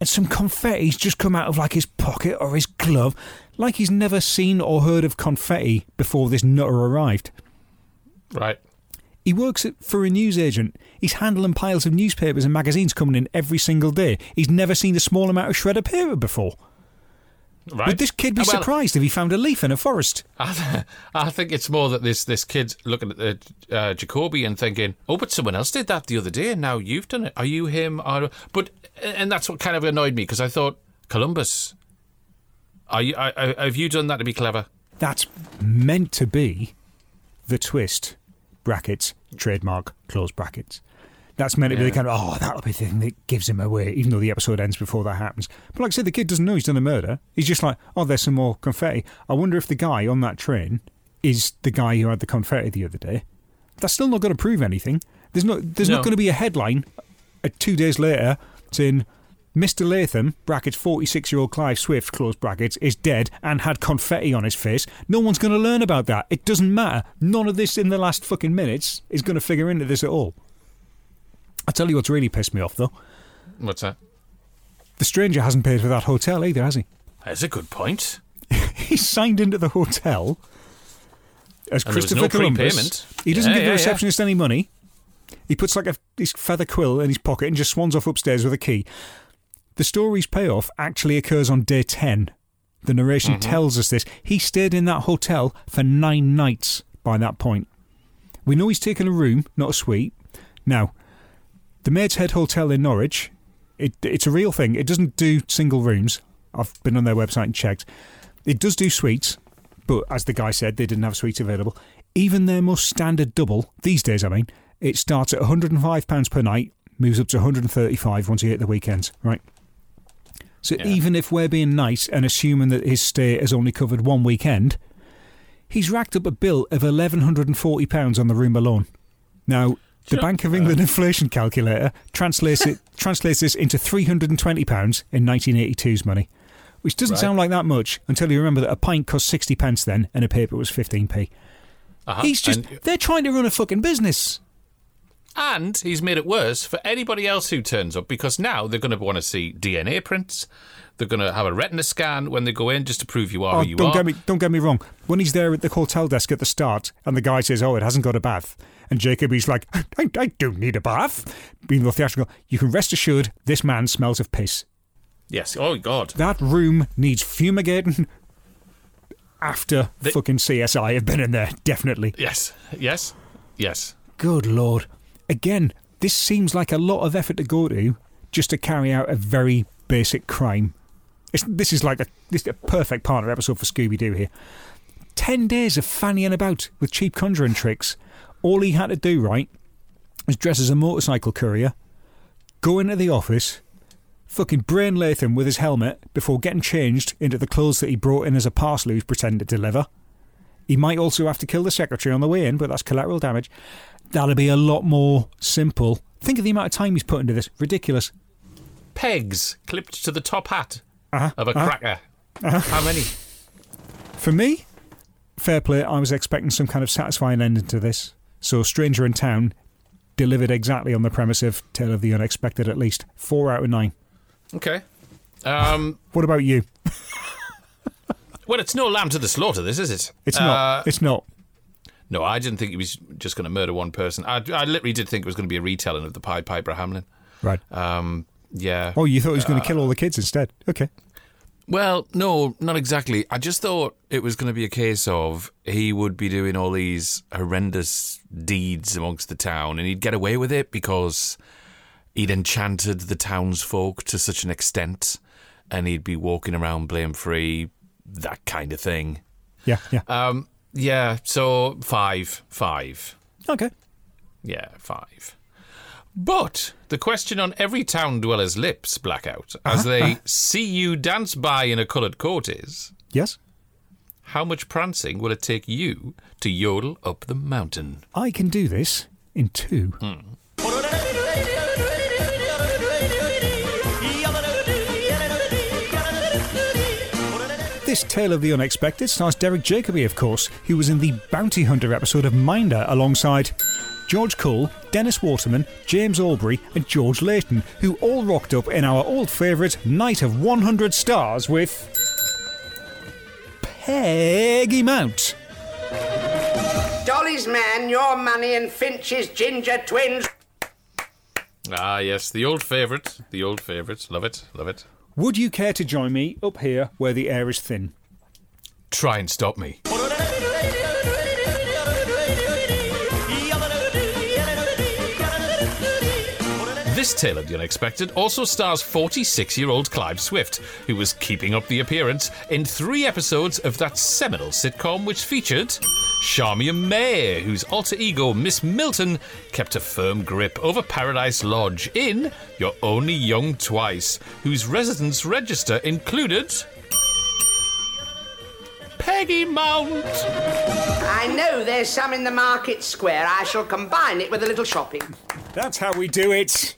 Speaker 5: And some confetti's just come out of like his pocket or his glove, like he's never seen or heard of confetti before this nutter arrived.
Speaker 4: Right.
Speaker 5: He works for a newsagent. He's handling piles of newspapers and magazines coming in every single day. He's never seen a small amount of shredded paper before.
Speaker 4: Right.
Speaker 5: Would this kid be
Speaker 4: Uh, well-
Speaker 5: surprised if he found a leaf in a forest?
Speaker 4: I, th- I think it's more that this this kid looking at the uh, Jacobi and thinking, "Oh, but someone else did that the other day, and now you've done it. Are you him?" Or, but and that's what kind of annoyed me because I thought Columbus, are you? I, I, have you done that to be clever?
Speaker 5: That's meant to be the twist. Brackets, trademark, close brackets. That's meant to be the kind of, oh, that'll be the thing that gives him away, even though the episode ends before that happens. But like I said, the kid doesn't know he's done a murder. He's just like, oh, there's some more confetti. I wonder if the guy on that train is the guy who had the confetti the other day. That's still not going to prove anything. There's no, there's
Speaker 4: No.
Speaker 5: not going to be a headline uh, two days later saying Mr. Latham, brackets 46 year old Clive Swift, close brackets, is dead and had confetti on his face. No one's going to learn about that. It doesn't matter. None of this in the last fucking minutes is going to figure into this at all. I tell you what's really pissed me off though.
Speaker 4: What's that?
Speaker 5: The stranger hasn't paid for that hotel either, has he?
Speaker 4: That's a good point.
Speaker 5: he signed into the hotel as
Speaker 4: And
Speaker 5: Christopher
Speaker 4: no
Speaker 5: Columbus. He doesn't
Speaker 4: Yeah,
Speaker 5: give the
Speaker 4: yeah, yeah.
Speaker 5: receptionist any money. He puts like a his feather quill in his pocket and just swans off upstairs with a key. The story's payoff actually occurs on day 10. The narration
Speaker 4: Mm-hmm.
Speaker 5: tells us this. He stayed in that hotel for nine nights by that point. We know he's taken a room, not a suite. Now, the Maid's Head Hotel in Norwich, it, it's a real thing. It doesn't do single rooms. I've been on their website and checked. It does do suites, but as the guy said, they didn't have suites available. Even their most standard double, these days, I mean, it starts at £105 per night, moves up to 135 once you hit the weekends, right? So even if we're being nice and assuming that his stay has only covered one weekend, he's racked up a bill of £1,140 on the room alone. Now, the Bank of England inflation calculator translates it translates this into £320 in 1982's money, which doesn't
Speaker 4: Right.
Speaker 5: sound like that much until you remember that a pint cost 60 pence then and a paper was 15p.
Speaker 4: Uh-huh.
Speaker 5: He's just,
Speaker 4: And-
Speaker 5: they're trying to run a fucking business.
Speaker 4: And he's made it worse for anybody else who turns up because now they're going to want to see DNA prints. They're going to have a retina scan when they go in just to prove you are
Speaker 5: Oh,
Speaker 4: who you
Speaker 5: don't
Speaker 4: are.
Speaker 5: get me don't get me wrong. When he's there at the hotel desk at the start, and the guy says, "Oh, it hasn't got a bath," and Jacob he's like, "I, I don't need a bath." Being the theatrical, you can rest assured this man smells of piss.
Speaker 4: Yes. Oh God.
Speaker 5: That room needs fumigating. After the- fucking CSI have been in there, definitely.
Speaker 4: Yes. Yes. Yes.
Speaker 5: Good lord. Again, this seems like a lot of effort to go to just to carry out a very basic crime. It's, this is like a, this is a perfect partner episode for Scooby Doo here. Ten days of fannying about with cheap conjuring tricks. All he had to do, right, was dress as a motorcycle courier, go into the office, fucking brain Latham with his helmet before getting changed into the clothes that he brought in as a parcel he was pretending to deliver. He might also have to kill the secretary on the way in, but that's collateral damage. That'll be a lot more simple. Think of the amount of time he's put into this. Ridiculous.
Speaker 4: pegs clipped to the top hat
Speaker 5: Uh-huh,
Speaker 4: of a
Speaker 5: uh-huh,
Speaker 4: cracker?
Speaker 5: uh-huh.
Speaker 4: How many?
Speaker 5: For me, fair play, I was expecting some kind of satisfying ending to this. So, Stranger in Town delivered exactly on the premise of Tale of the Unexpected, at least. Four out of nine.
Speaker 4: Okay. Um,
Speaker 5: What about you?
Speaker 4: well, it's no lamb to the slaughter, this, is it?
Speaker 5: It's not.
Speaker 4: Uh,
Speaker 5: It's not.
Speaker 4: No, I didn't think he was just going to murder one person. I, I literally did think it was going to be a retelling of the Pied Piper Hamelin.
Speaker 5: Right.
Speaker 4: Um, yeah.
Speaker 5: Oh, you thought he was going
Speaker 4: Uh,
Speaker 5: to kill all the kids instead? Okay.
Speaker 4: Well, no, not exactly. I just thought it was going to be a case of he would be doing all these horrendous deeds amongst the town and he'd get away with it because he'd enchanted the townsfolk to such an extent and he'd be walking around blame free, that kind of thing.
Speaker 5: Yeah, yeah.
Speaker 4: Um, yeah, so five, five.
Speaker 5: Okay.
Speaker 4: Yeah, five. But the question on every town dweller's lips, Blackout, as they see you dance by in a coloured coat is
Speaker 5: Yes?
Speaker 4: how much prancing will it take you to yodel up the mountain?
Speaker 5: I can do this in two. Hmm. This Tale of the Unexpected stars Derek Jacobi, of course, who was in the Bounty Hunter episode of Minder alongside George Cole, Dennis Waterman, James Aubrey, and George Layton, who all rocked up in our old favourite Night of 100 Stars with. Peggy Mount.
Speaker 19: Dolly's man, your money, and Finch's ginger twins.
Speaker 4: Ah, yes, the old favourite, the old favourite. Love it, love it.
Speaker 5: Would you care to join me up here where the air is thin?
Speaker 4: Try and stop me. This Tale of the Unexpected also stars 46 year old Clive Swift, who was keeping up the appearance in three episodes of that seminal sitcom which featured Charmian May, whose alter ego Miss Milton kept a firm grip over Paradise Lodge in You're Only Young Twice, whose residence register included. Peggy Mount!
Speaker 19: I know there's some in the market square. I shall combine it with a little shopping.
Speaker 5: That's how we do it.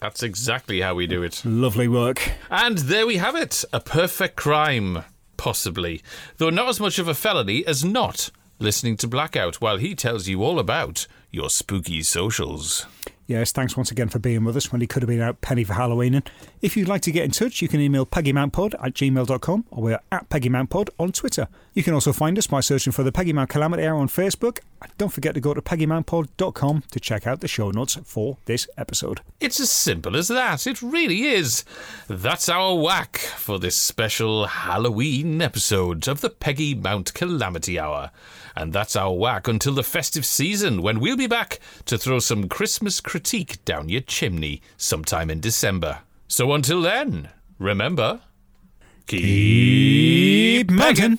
Speaker 4: That's exactly how we do it.
Speaker 5: Lovely work.
Speaker 4: And there we have it. A perfect crime, possibly. Though not as much of a felony as not listening to Blackout while he tells you all about your spooky socials.
Speaker 5: Yes, thanks once again for being with us when he could have been out penny for Halloween. And if you'd like to get in touch, you can email peggymountpod at gmail.com or we're at peggymountpod on Twitter. You can also find us by searching for the Peggy Mount Calamity Hour on Facebook. And don't forget to go to peggymountpod.com to check out the show notes for this episode.
Speaker 4: It's as simple as that. It really is. That's our whack for this special Halloween episode of the Peggy Mount Calamity Hour. And that's our whack until the festive season when we'll be back to throw some Christmas critique down your chimney sometime in December. So until then, remember, keep,
Speaker 5: Megan.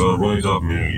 Speaker 3: are right up me.